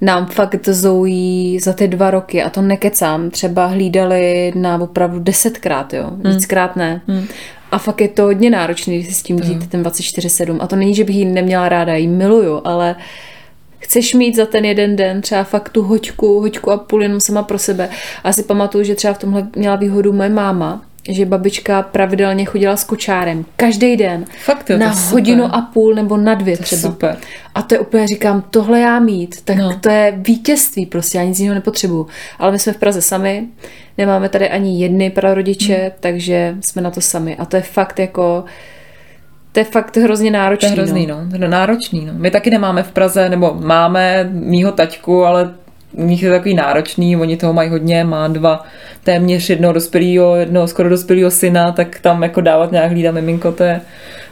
nám fakt zoují za ty dva roky, a to nekecám, třeba hlídali na opravdu desetkrát, jo, Hmm. víckrát ne. A fakt je to hodně náročný, když si s tím dítětem 24-7. A to není, že bych ji neměla ráda, ji miluju, ale chceš mít za ten jeden den třeba fakt tu hoďku, hoďku a půl jenom sama pro sebe. A si pamatuju, že třeba v tomhle měla výhodu moje máma, že babička pravidelně chodila s kočárem. Každý den. Fakt jo, to na je super. hodinu a půl nebo na dvě třeba. super. A to je úplně, říkám, tohle já mít, tak No. no. to je vítězství prostě, já nic jiného nepotřebuju. Ale my jsme v Praze sami, nemáme tady ani jedny prarodiče, Hmm. takže jsme na to sami. A to je fakt jako, to je fakt hrozně To náročný. je hrozný, no. To je náročný, no. My taky nemáme v Praze, nebo máme mýho taťku, ale u nich je takový náročný, oni toho mají hodně, má dva téměř jednoho dospělého, jednoho skoro dospělého syna, tak tam jako dávat nějak hlídá miminko, to je,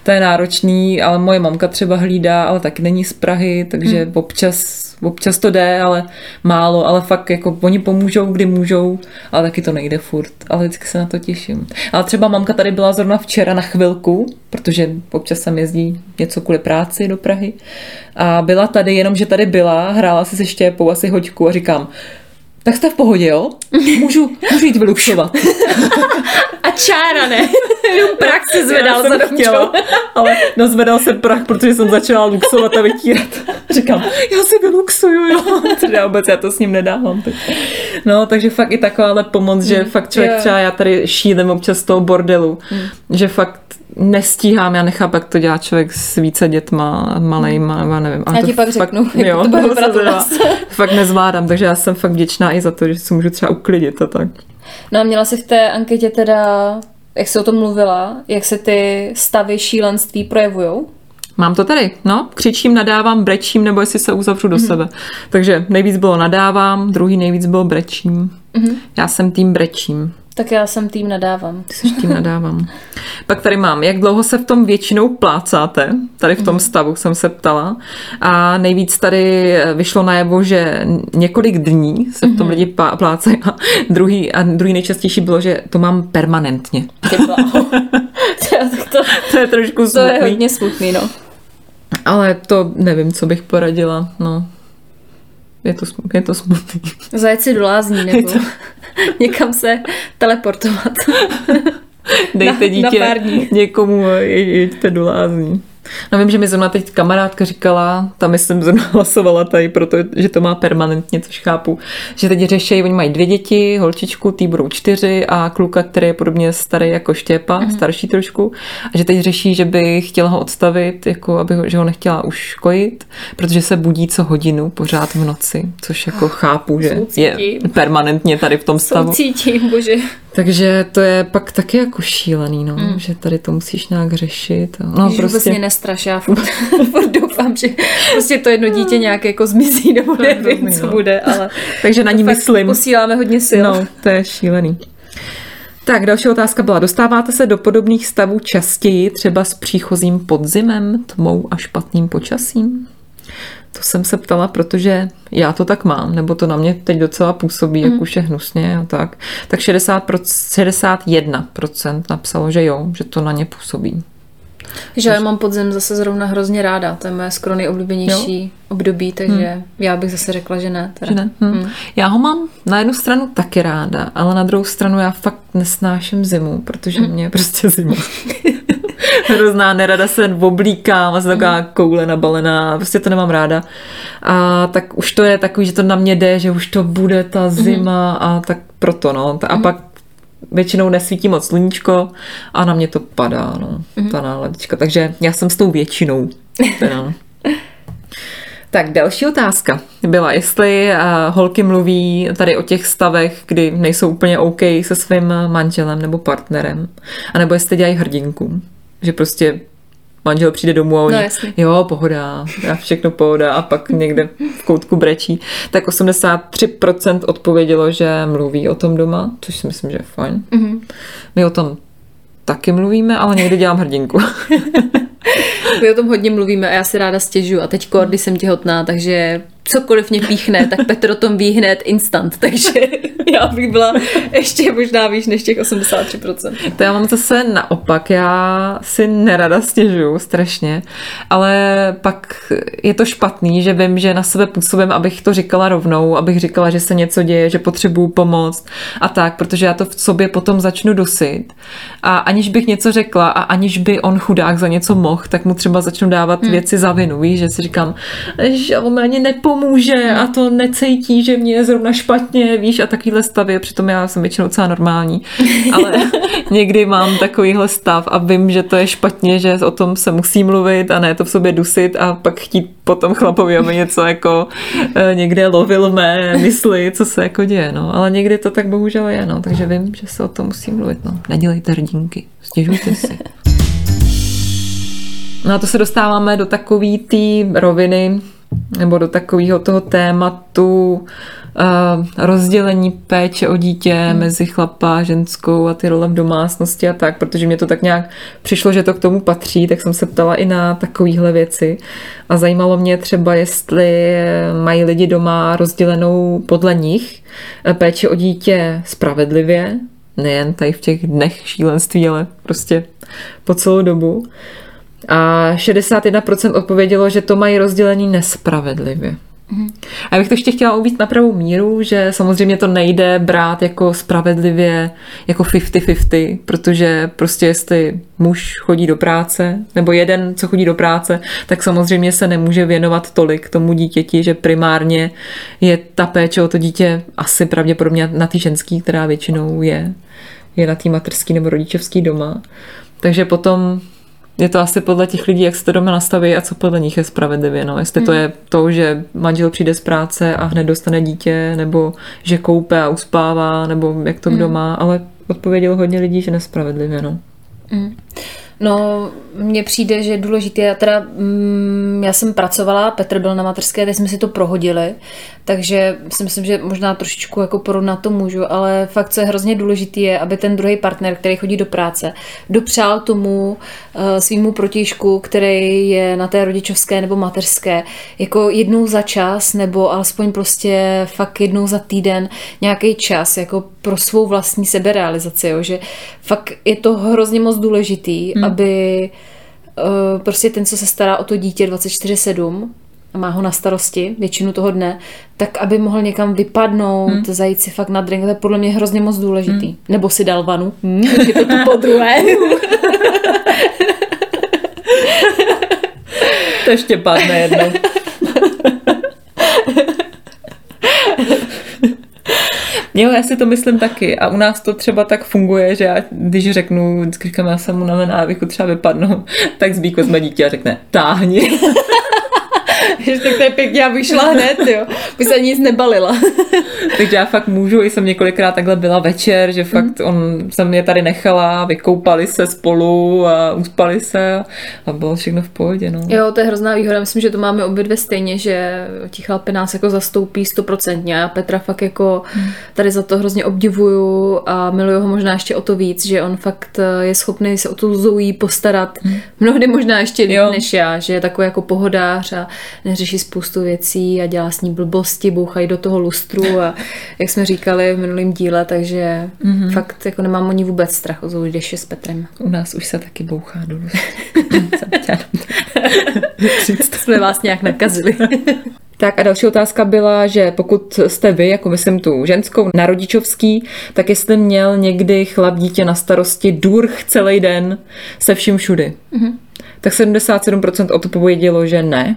to je náročný, ale moje mamka třeba hlídá, ale taky není z Prahy, takže hmm. občas, občas to jde, ale málo, ale fakt jako oni pomůžou, kdy můžou, ale taky to nejde furt, ale vždycky se na to těším. Ale třeba mamka tady byla zrovna včera na chvilku, protože občas sem jezdí něco kvůli práci do Prahy a byla tady, jenom že tady byla, hrála si se štěpou asi hoďku a říkám, tak jste v pohodě, jo? (laughs) Můžu, můžu jít vyluxovat. A čára ne, jenom prach se zvedal za chtěla, ale no zvedal se prach, protože jsem začala luxovat a vytírat. Říkám, já si vyluxuju, jo. Třeba já vůbec já to s ním nedávám. Teď. No, takže fakt i takováhle pomoc, že fakt člověk třeba já tady šílem občas z toho bordelu, že fakt nestíhám, já nechápu, jak to dělá člověk s více dětma, malejma, já nevím. Já to ti pak řeknu, jak to bude (laughs) se vypadat u nedá. nás. Fakt nezvládám, takže já jsem fakt vděčná i za to, že si můžu třeba uklidit a tak. No a měla jsi v té anketě teda, jak jsi o tom mluvila, jak se ty stavy šílenství projevujou? Mám to tady, no, křičím, nadávám, brečím, nebo jestli se uzavřu do mm-hmm. sebe. Takže nejvíc bylo nadávám, druhý nejvíc bylo brečím. Mm-hmm. Já jsem tým brečím. Tak já jsem tým nadávám. Ty jsi tím nadávám. Pak tady mám, jak dlouho se v tom většinou plácáte, tady v tom stavu jsem se ptala. A nejvíc tady vyšlo najevo, že několik dní se v tom lidi pá- plácají a druhý, a druhý nejčastější bylo, že to mám permanentně. (laughs) To, To je trošku to je smutný. hodně smutný, no. Ale to nevím, co bych poradila. No. Je to, je to smutný. Zajet si do lázní nebo (laughs) někam se teleportovat. Dejte Na- dítě na dní. někomu jeďte do lázní. No vím, že mi zrovna teď kamarádka říkala, tam myslím zrovna (laughs) hlasovala tady, protože to má permanentně, což chápu, že teď řeší, oni mají dvě děti, holčičku, tý budou čtyři a kluka, který je podobně starý jako Štěpa, Mhm. mm-hmm. starší trošku, a že teď řeší, že by chtěla ho odstavit, jako aby ho, že ho nechtěla už kojit, protože se budí co hodinu pořád v noci, což jako chápu, že je Soucítím. permanentně tady v tom stavu. Soucítím, bože. Takže to je pak taky jako šílený, no, mm. že tady to musíš nějak řešit. No Ježiš, prostě, mě nestraš, já furt, (laughs) furt doufám, že prostě to jedno dítě nějak jako zmizí, nebo nevím, co no. bude, ale (laughs) takže na ní myslím. posíláme hodně sil. No, to je šílený. Tak, další otázka byla, dostáváte se do podobných stavů častěji, třeba s příchozím podzimem, tmou a špatným počasím? To jsem se ptala, protože já to tak mám, nebo to na mě teď docela působí, jak už je hnusně a tak. Tak 60%, 61% napsalo, že jo, že to na ně působí. Že já mám podzem zase zrovna hrozně ráda, to je moje skoro nejoblíbenější období, takže já bych zase řekla, že ne. Teda. Že ne? Hm. Já ho mám na jednu stranu taky ráda, ale na druhou stranu já fakt nesnáším zimu, protože mě je prostě zima. (laughs) Hrozná nerada se oblíkám a jsem taková koule nabalená, prostě to nemám ráda. A tak už to je takový, že to na mě jde, že už to bude ta zima a tak proto no. A pak většinou nesvítí moc sluníčko a na mě to padá, no, ta náladička. Takže já jsem s tou většinou. Teda. (laughs) Tak další otázka byla, jestli uh, holky mluví tady o těch stavech, kdy nejsou úplně OK se svým manželem nebo partnerem, anebo jestli dělají hrdinku, že prostě manžel přijde domů a oni, No, jo, pohoda, já všechno pohoda a pak někde v koutku brečí. Tak 83% odpovědělo, že mluví o tom doma, což si myslím, že je fajn. Mm-hmm. My o tom taky mluvíme, ale někdy dělám hrdinku. (laughs) My o tom hodně mluvíme a já si ráda stěžu a teď když jsem těhotná, takže cokoliv mě píchne, tak Petr o tom ví hned instant, takže (laughs) já bych byla ještě možná výš než těch 83%. To já mám zase naopak, já si nerada stěžuju strašně, ale pak je to špatný, že vím, že na sebe působím, abych to říkala rovnou, abych říkala, že se něco děje, že potřebuju pomoc a tak, protože já to v sobě potom začnu dusit a aniž bych něco řekla a aniž by on chudák za něco mohl, tak mu třeba začnu dávat hmm. věci za vinu, víš, že si říkám, že on mi ani nepomůže a to necítí, že mě je zrovna špatně, víš, a takovýhle stavy, přitom já jsem většinou docela normální, ale (laughs) někdy mám takovýhle stav a vím, že to je špatně, že o tom se musí mluvit a ne to v sobě dusit a pak chtít potom chlapovi, aby něco jako eh, někde lovil mé mysli, co se jako děje, no. Ale někdy to tak bohužel je, no. Takže vím, že se o tom musí mluvit, no. Nedělejte hrdinky, stěžujte si. (laughs) No a to se dostáváme do takové té roviny, nebo do takového toho tématu uh, rozdělení péče o dítě hmm. mezi chlapa a ženskou a ty role v domácnosti a tak, protože mě to tak nějak přišlo, že to k tomu patří, tak jsem se ptala i na takovéhle věci a zajímalo mě třeba, jestli mají lidi doma rozdělenou podle nich eh, péče o dítě spravedlivě, nejen tady v těch dnech šílenství, ale prostě po celou dobu. A 61% odpovědělo, že to mají rozdělený nespravedlivě. A já bych to ještě chtěla uvít na pravou míru, že samozřejmě to nejde brát jako spravedlivě, jako 50-50, protože prostě jestli muž chodí do práce, nebo jeden, co chodí do práce, tak samozřejmě se nemůže věnovat tolik tomu dítěti, že primárně je ta péče o to dítě asi pravděpodobně na ty ženský, která většinou je, je na té materský nebo rodičovský doma. Takže potom je to asi podle těch lidí, jak se to doma nastaví a co podle nich je spravedlivě. No. Jestli mm. to je to, že manžel přijde z práce a hned dostane dítě, nebo že koupe a uspává, nebo jak to kdo mm. má, ale odpovědělo hodně lidí, že nespravedlivě. No. Mm. No, mně přijde, že je důležité, já teda, mm, já jsem pracovala, Petr byl na materské, teď jsme si to prohodili, takže si myslím, že možná trošičku jako porovnat to můžu, ale fakt, co je hrozně důležité, je, aby ten druhý partner, který chodí do práce, dopřál tomu uh, svýmu protižku, který je na té rodičovské nebo mateřské, jako jednou za čas, nebo alespoň prostě fakt jednou za týden nějaký čas, jako pro svou vlastní seberealizaci, jo? že fakt je to hrozně moc důležitý, hmm. Aby uh, prostě ten, co se stará o to dítě 24-7, a má ho na starosti většinu toho dne, tak aby mohl někam vypadnout, hmm. zajít si fakt na drink, to je podle mě hrozně moc důležitý. Hmm. Nebo si dal vanu. Hmm. (laughs) Je to tu po druhé. (laughs) to ještě padne jednou. (laughs) Jo, já si to myslím taky. A u nás to třeba tak funguje, že já, když řeknu, vždycky říkám, já jsem unavená, bych třeba vypadnu, (laughs) tak zbíko jsme dítě a řekne, táhni. (laughs) (laughs) že tak to je pěkně, já bych šla hned, jo. Bych se nic nebalila. (laughs) Takže já fakt můžu, i jsem několikrát takhle byla večer, že fakt mm. on se mě tady nechala, vykoupali se spolu a uspali se a bylo všechno v pohodě, no. Jo, to je hrozná výhoda. Myslím, že to máme obě dvě stejně, že ti chlapy nás jako zastoupí stoprocentně. Já Petra fakt jako mm. tady za to hrozně obdivuju a miluju ho možná ještě o to víc, že on fakt je schopný se o tu Zoe postarat mm. mnohdy možná ještě líp než já, že je takový jako pohodář a neřeší spoustu věcí a dělá s ní blbosti, bouchají do toho lustru a (laughs) jak jsme říkali v minulém díle, takže mm-hmm. fakt jako nemám o ní vůbec strach o když je s Petrem. U nás už se taky bouchá do lustru. (laughs) jsme vás nějak nakazili. (laughs) Tak a další otázka byla, že pokud jste vy, jako myslím tu ženskou, na rodičovský, tak jestli měl někdy chlap dítě na starosti durch celý den se vším všudy. Mm-hmm. Tak 77% odpovědělo, že ne.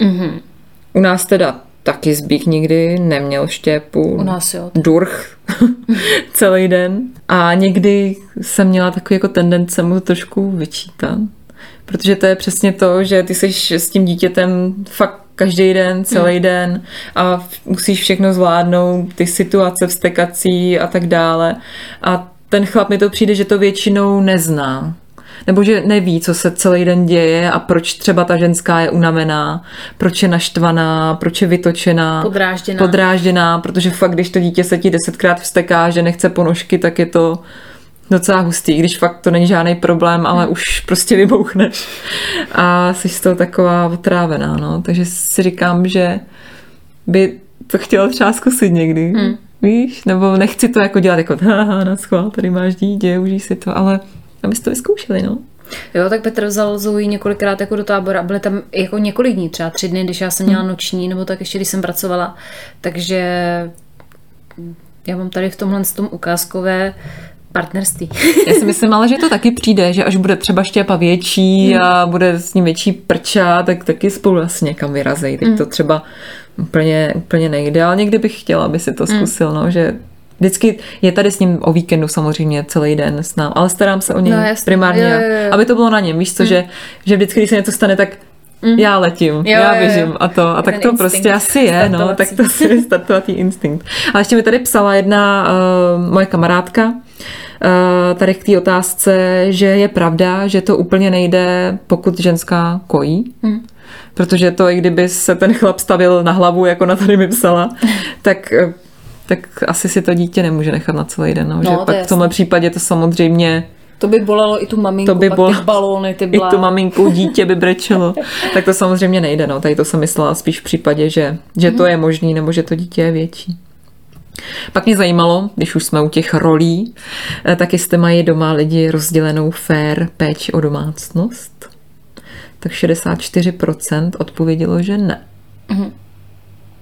Mm-hmm. U nás teda taky zbík nikdy neměl štěpu. U nás jo. Durch (laughs) celý den. A někdy jsem měla takový jako tendence mu to trošku vyčítat. Protože to je přesně to, že ty jsi s tím dítětem fakt každý den, celý mm. den a musíš všechno zvládnout, ty situace vstekací a tak dále. A ten chlap mi to přijde, že to většinou nezná nebo že neví, co se celý den děje a proč třeba ta ženská je unavená, proč je naštvaná, proč je vytočená, podrážděná, podrážděná protože fakt, když to dítě se ti desetkrát vsteká, že nechce ponožky, tak je to docela hustý, když fakt to není žádný problém, ale hmm. už prostě vybouchneš a jsi z toho taková otrávená, no. Takže si říkám, že by to chtělo třeba zkusit někdy. Hmm. Víš? Nebo nechci to jako dělat jako haha, na schvál, tady máš dítě, užij si to, ale abyste to vyzkoušeli, no. Jo, tak Petr vzal Zoe několikrát jako do tábora. Byly tam jako několik dní, třeba tři dny, když já jsem měla hmm. noční, nebo tak ještě, když jsem pracovala. Takže já mám tady v tomhle tom ukázkové partnerství. (laughs) Já si myslím ale, že to taky přijde, že až bude třeba štěpa větší hmm. a bude s ním větší prča, tak taky spolu asi někam vyrazej. Teď hmm. to třeba úplně, úplně nejde, ale někdy bych chtěla, aby si to zkusil, no, že Vždycky je tady s ním o víkendu samozřejmě celý den s námi, ale starám se o něj no, primárně, jo, jo, jo. aby to bylo na něm, víš co, mm. že, že vždycky, když se něco stane, tak Mm. Já letím, jo, já běžím a to. A tak to prostě asi je, no, tak to asi je startovatý instinkt. A ještě mi tady psala jedna uh, moje kamarádka, uh, tady k té otázce, že je pravda, že to úplně nejde, pokud ženská kojí. Mm. Protože to, i kdyby se ten chlap stavil na hlavu, jako na tady mi psala, (laughs) tak tak asi si to dítě nemůže nechat na celý den. No, no že pak v tomhle případě to samozřejmě to by bolelo i tu maminku, to by bolelo, ty balóny, ty blá. I tu maminku, dítě by brečelo. (laughs) tak to samozřejmě nejde. No. Tady to jsem myslela spíš v případě, že, že to mhm. je možný, nebo že to dítě je větší. Pak mě zajímalo, když už jsme u těch rolí, eh, tak jestli mají doma lidi rozdělenou fair péči o domácnost. Tak 64% odpovědělo, že ne. Mm.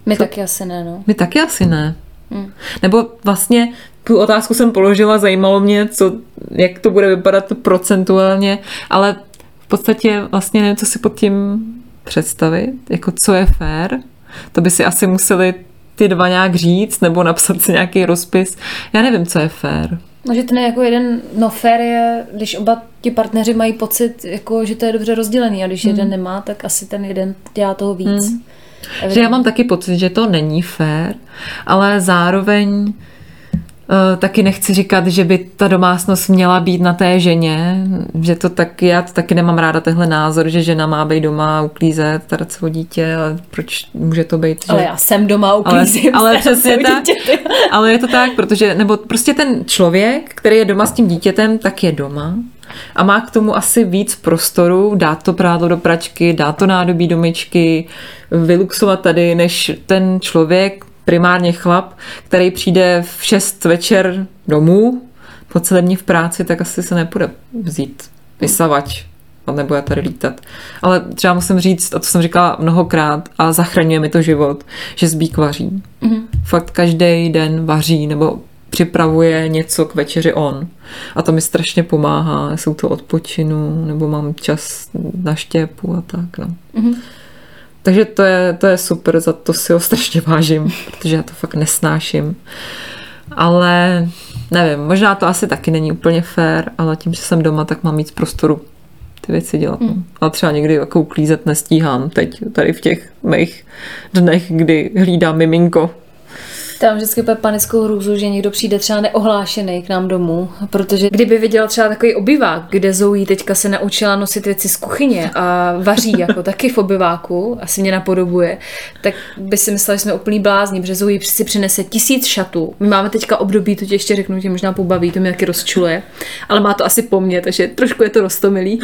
My Co? taky asi ne, no. My taky asi ne. Hmm. Nebo vlastně tu otázku jsem položila, zajímalo mě, co, jak to bude vypadat procentuálně, ale v podstatě vlastně nevím, co si pod tím představit, jako co je fér. To by si asi museli ty dva nějak říct, nebo napsat si nějaký rozpis. Já nevím, co je fér. No, že ten je jako jeden, no fair je, když oba ti partneři mají pocit, jako, že to je dobře rozdělený a když hmm. jeden nemá, tak asi ten jeden dělá toho víc. Hmm. Že já mám taky pocit, že to není fér, ale zároveň Uh, taky nechci říkat, že by ta domácnost měla být na té ženě, že to tak, já to taky nemám ráda tehle názor, že žena má být doma, uklízet, starat se o dítě, ale proč může to být, že... Ale já jsem doma, uklízím, ale, ale přesně tak, ale je to tak, protože, nebo prostě ten člověk, který je doma s tím dítětem, tak je doma a má k tomu asi víc prostoru, dát to prádlo do pračky, dát to nádobí do myčky, vyluxovat tady, než ten člověk, primárně chlap, který přijde v 6 večer domů, po celé dní v práci, tak asi se nepůjde vzít vysavač a nebude tady lítat. Ale třeba musím říct, a to jsem říkala mnohokrát, a zachraňuje mi to život, že zbík vaří. Mm-hmm. Fakt každý den vaří, nebo připravuje něco k večeři on. A to mi strašně pomáhá, jsou to odpočinu, nebo mám čas na štěpu a tak. No. Mm-hmm. Takže to je, to je super, za to si ho strašně vážím, protože já to fakt nesnáším. Ale nevím, možná to asi taky není úplně fair, ale tím, že jsem doma, tak mám víc prostoru ty věci dělat. Mm. A třeba někdy jako uklízet nestíhám teď, tady v těch mých dnech, kdy hlídám miminko, tam vždycky úplně panickou hrůzu, že někdo přijde třeba neohlášený k nám domů, protože kdyby viděl třeba takový obyvák, kde Zoe teďka se naučila nosit věci z kuchyně a vaří jako taky v obyváku, asi mě napodobuje, tak by si myslel, že jsme úplný blázni, protože Zoe si přinese tisíc šatů. My máme teďka období, to tě ještě řeknu, že možná pobaví, to mě taky rozčuluje, ale má to asi po mně, takže trošku je to roztomilý,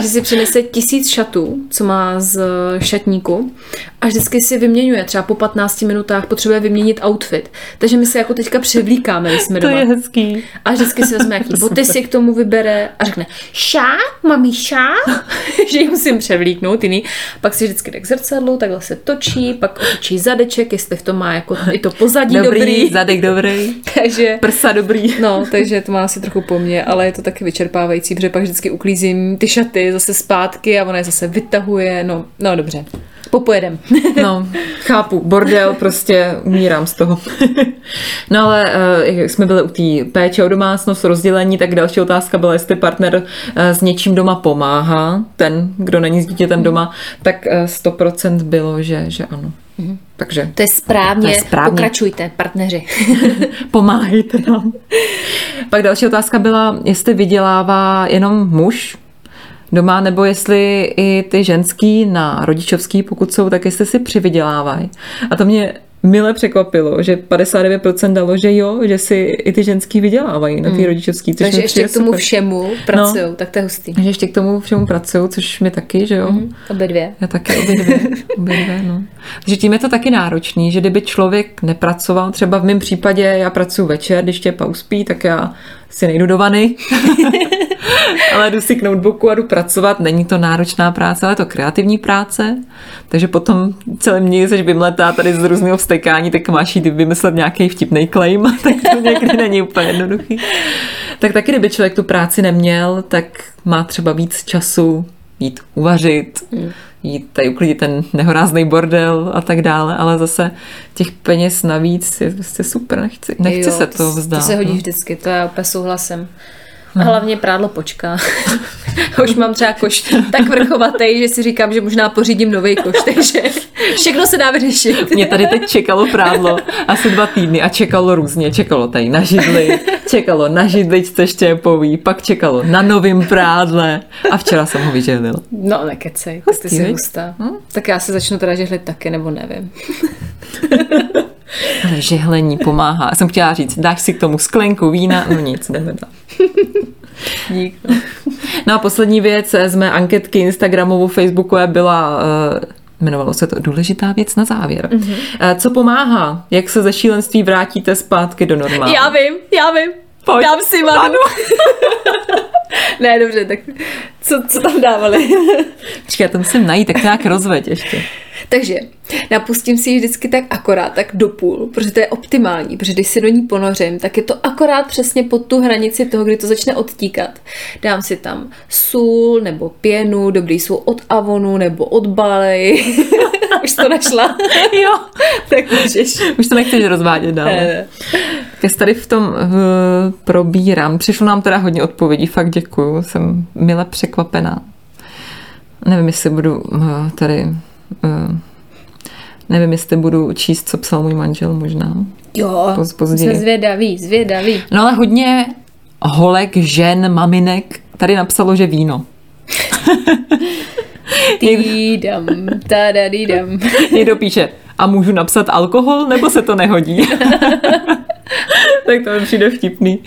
že si přinese tisíc šatů, co má z šatníku a vždycky si vyměňuje, třeba po 15 minutách potřebuje vyměnit outfit. Takže my se jako teďka převlíkáme, když jsme to doma. je hezký. A vždycky si vezme jaký boty si k tomu vybere a řekne ša, mami ša, (laughs) že ji musím převlíknout jiný. Pak si vždycky jde k zrcadlu, takhle se točí, pak otočí zadeček, jestli v tom má jako i to pozadí dobrý. dobrý. zadek dobrý. (laughs) takže, Prsa dobrý. (laughs) No, takže to má asi trochu po mně, ale je to taky vyčerpávající, protože pak vždycky uklízím ty šaty zase zpátky a ona je zase vytahuje, no, no dobře. Popojedem. no, chápu, bordel, prostě umírám z toho. no ale uh, jak jsme byli u té péče o domácnost, rozdělení, tak další otázka byla, jestli partner uh, s něčím doma pomáhá, ten, kdo není s dítětem doma, tak uh, 100% bylo, že, že ano. Mhm. Takže to je správně. To je správně. Pokračujte, partneři. (laughs) Pomáhejte nám. Pak další otázka byla, jestli vydělává jenom muž doma, nebo jestli i ty ženský na rodičovský, pokud jsou, tak jestli si přivydělávají. A to mě mile překvapilo, že 59% dalo, že jo, že si i ty ženský vydělávají na ty mm. rodičovský. Takže ještě k tomu super. všemu pracují, no, tak to je hustý. Takže ještě k tomu všemu pracují, což mi taky, že jo. Mm, obě dvě. Já taky obě dvě. obě dvě no. Takže tím je to taky náročný, že kdyby člověk nepracoval, třeba v mém případě já pracuji večer, když tě uspí, tak já si nejdu do vany, (laughs) ale jdu si k notebooku a jdu pracovat. Není to náročná práce, ale je to kreativní práce, takže potom celý mě jsi vymletá tady z různého vstekání, tak máš jít vymyslet nějaký vtipný claim, (laughs) tak to někdy není úplně jednoduchý. Tak taky, kdyby člověk tu práci neměl, tak má třeba víc času jít uvařit, hmm. Jít tady uklidit ten nehorázný bordel a tak dále, ale zase těch peněz navíc je prostě super, nechci, nechci jo, se to vzdát. To se hodí no. vždycky, to já úplně souhlasím. A hlavně prádlo počká. (laughs) Už mám třeba koš tak vrchovatý, že si říkám, že možná pořídím nový koš, takže všechno se dá vyřešit. Mě tady teď čekalo prádlo asi dva týdny a čekalo různě. Čekalo tady na židli, čekalo na židličce štěpový, pak čekalo na novým prádle a včera jsem ho vyžehlil. No nekecej, tak ty jsi hustá. Hm? Tak já se začnu teda žehlit taky, nebo nevím. (laughs) Ale žehlení pomáhá. Já jsem chtěla říct, dáš si k tomu sklenku vína, no nic, nevedla. (laughs) Dík. No. no a poslední věc z mé anketky Instagramovou, Facebookové byla uh, jmenovalo se to Důležitá věc na závěr. Mm-hmm. Co pomáhá? Jak se ze šílenství vrátíte zpátky do normálu? Já vím, já vím. Pojď. Dám si vanu. (laughs) (laughs) ne, dobře, tak co, co tam dávali? (laughs) Počkej, já to musím najít, tak nějak rozveď ještě. Takže napustím si ji vždycky tak akorát, tak do půl, protože to je optimální, protože když si do ní ponořím, tak je to akorát přesně pod tu hranici toho, kdy to začne odtíkat. Dám si tam sůl nebo pěnu, dobrý jsou od Avonu nebo od Balej. (laughs) Už to našla? jo. tak můžeš. Už to nechceš rozvádět dál. Ne, ne. Tady v tom uh, probírám. Přišlo nám teda hodně odpovědí, fakt děkuju. Jsem mile překvapená. Nevím, jestli budu uh, tady... Uh, nevím, jestli budu číst, co psal můj manžel možná. Jo, Poz- později. jsme zvědaví, zvědaví. No ale hodně holek, žen, maminek tady napsalo, že víno. (laughs) Týdam, tadadidam. Někdo píše, a můžu napsat alkohol, nebo se to nehodí? (laughs) tak to mi přijde vtipný.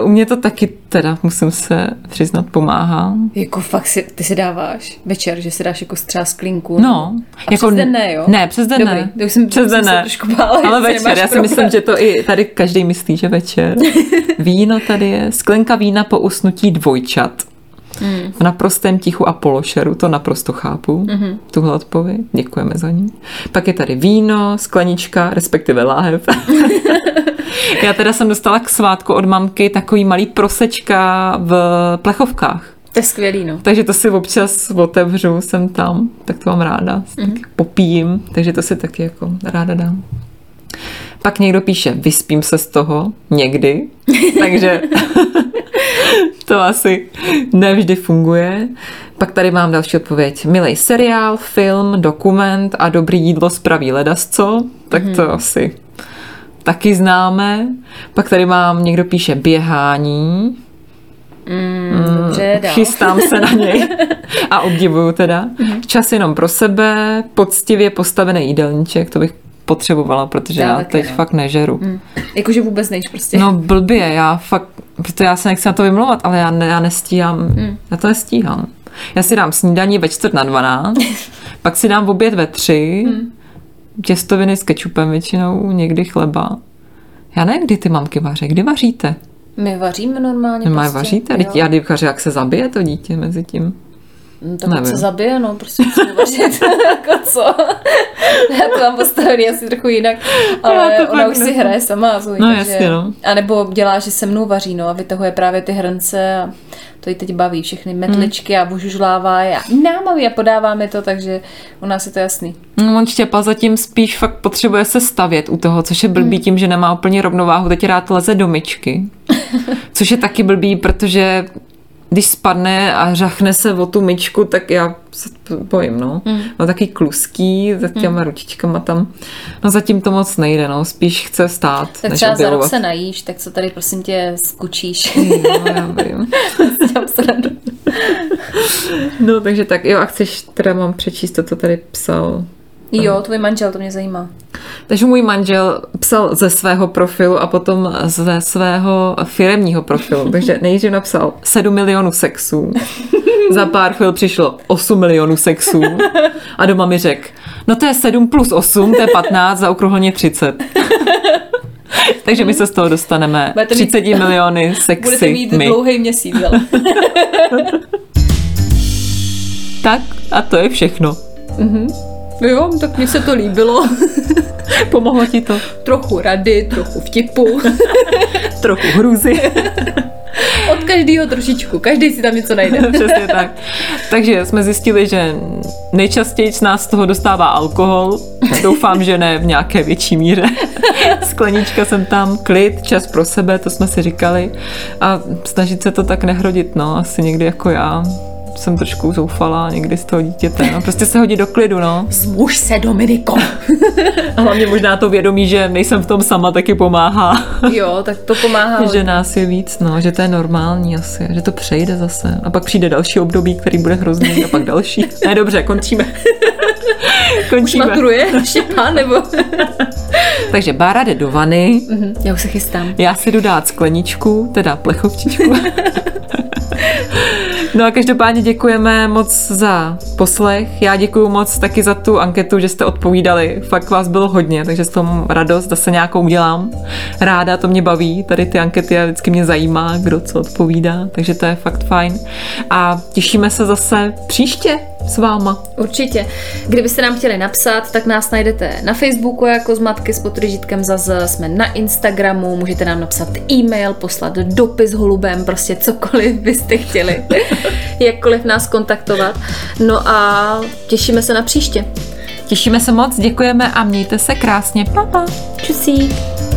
Uh, u mě to taky teda, musím se přiznat, pomáhá. Jako fakt si, ty si dáváš večer, že si dáš jako třeba sklinku. No. A přes den ne, jo? Ne, přes den Dobrý, ne. už jsem- přes den ne. trošku bála, Ale večer, já si problém. myslím, že to i tady každý myslí, že večer. (laughs) Víno tady je. Sklenka vína po usnutí dvojčat. Hmm. V naprostém tichu a pološeru, to naprosto chápu, mm-hmm. tuhle odpověď, děkujeme za ní. Pak je tady víno, sklenička, respektive láhev. (laughs) Já teda jsem dostala k svátku od mamky takový malý prosečka v plechovkách. To je skvělý, no. Takže to si občas otevřu, jsem tam, tak to mám ráda, mm. tak popijím, takže to si taky jako ráda dám. Pak někdo píše, vyspím se z toho někdy, (laughs) takže (laughs) to asi nevždy funguje. Pak tady mám další odpověď. Milej seriál, film, dokument a dobrý jídlo spraví ledasco, tak to asi taky známe. Pak tady mám, někdo píše běhání, Mm, dobře, dál. Chystám se na něj (laughs) a obdivuju teda. Čas jenom pro sebe, poctivě postavený jídelníček, to bych potřebovala, protože Já já, teď no. fakt nežeru. Jakože vůbec nejš prostě. No blbě, já fakt, protože já se nechci na to vymlouvat, ale já, ne, já nestíhám, já to nestíhám. Já si dám snídaní ve čtvrt na 12, (laughs) pak si dám oběd ve tři, těstoviny s kečupem většinou, někdy chleba. Já nevím, kdy ty mamky vaří, kdy vaříte? My vaříme normálně. Nemá prostě. vaříte? jo. Já kdyby jak se zabije to dítě mezi tím. No, tak Nevím. se zabije, no, prostě (laughs) vařit. (laughs) jako co? (laughs) Já to mám postavený asi trochu jinak, ale ona už si hraje sama. Zoe, No, takže... jasně, no. A nebo dělá, že se mnou vaří, no, a vytahuje právě ty hrnce a to jí teď baví, všechny metličky a žlává a na mami a podává mi to, takže u nás je to jasný. No, on Štěpa zatím spíš fakt potřebuje se stavět u toho, což je blbý tím, že nemá úplně rovnováhu, teď rád leze do myčky. Což je taky blbý, protože když spadne a řachne se o tu myčku, tak já se bojím, no. Mm. No taky kluský, za těma ručičkama tam. No zatím to moc nejde, no. Spíš chce stát, Tak než třeba za rok se najíš, tak co tady prosím tě skučíš. (laughs) No, já vím. (laughs) No, takže tak, jo, a chceš, teda mám přečíst to, co tady psal jo, tvůj manžel, to mě zajímá. Takže můj manžel psal ze svého profilu a potom ze svého firemního profilu. Takže nejdřív napsal 7 milionů sexů. (laughs) Za pár chvil přišlo 8 milionů sexů. A doma mi řekl, no to je 7 plus 8, to je 15, zaokrouhleně 30. Takže my se z toho dostaneme Budete mít- 30 miliony Budete sexy mít my. dlouhý měsíc, ale. (laughs) Tak a to je všechno. Jo, tak mně se to líbilo. (laughs) Pomohlo ti to? trochu rady, trochu vtipu. (laughs) Trochu hrůzy. (laughs) Od každého trošičku. Každý si tam něco najde. Přesně tak. Takže jsme zjistili, že nejčastěji z nás z toho dostává alkohol. Doufám, že ne v nějaké větší míře. Sklenička jsem tam, klid, čas pro sebe, to jsme si říkali. A snažit se to tak nehrodit, no, asi někdy jako já. Jsem trošku zoufalá někdy z toho dítěte. No, prostě se hodit do klidu, no. Zmuž se, Dominiko. (laughs) A hlavně možná to vědomí, že nejsem v tom sama, taky pomáhá. Jo, tak to pomáhá. (laughs) Že nás je víc, no, že to je normální asi, že to přejde zase. A pak přijde další období, který bude hrozný, a pak další. (laughs) Ne, dobře, končíme. končíme. Maturuje Štěpán, nebo... Takže Bára jde do vany, Mhm, Já už se chystám. já si jdu dát skleničku, teda plechovčičku. No a každopádně děkujeme moc za poslech. Já děkuji moc taky za tu anketu, že jste odpovídali. Fakt vás bylo hodně, takže s tom radost, zase nějakou udělám. Ráda, to mě baví, tady ty ankety a vždycky mě zajímá, kdo co odpovídá, takže to je fakt fajn. A těšíme se zase příště s váma. Určitě. Kdybyste nám chtěli napsat, tak nás najdete na Facebooku jako z Matky s potržítkem ZAZ, jsme na Instagramu, můžete nám napsat e-mail, poslat dopis holubem, prostě cokoliv byste chtěli, (laughs) jakkoliv nás kontaktovat. No a těšíme se na příště. Těšíme se moc, děkujeme a mějte se krásně. Pa, pa. Čusík.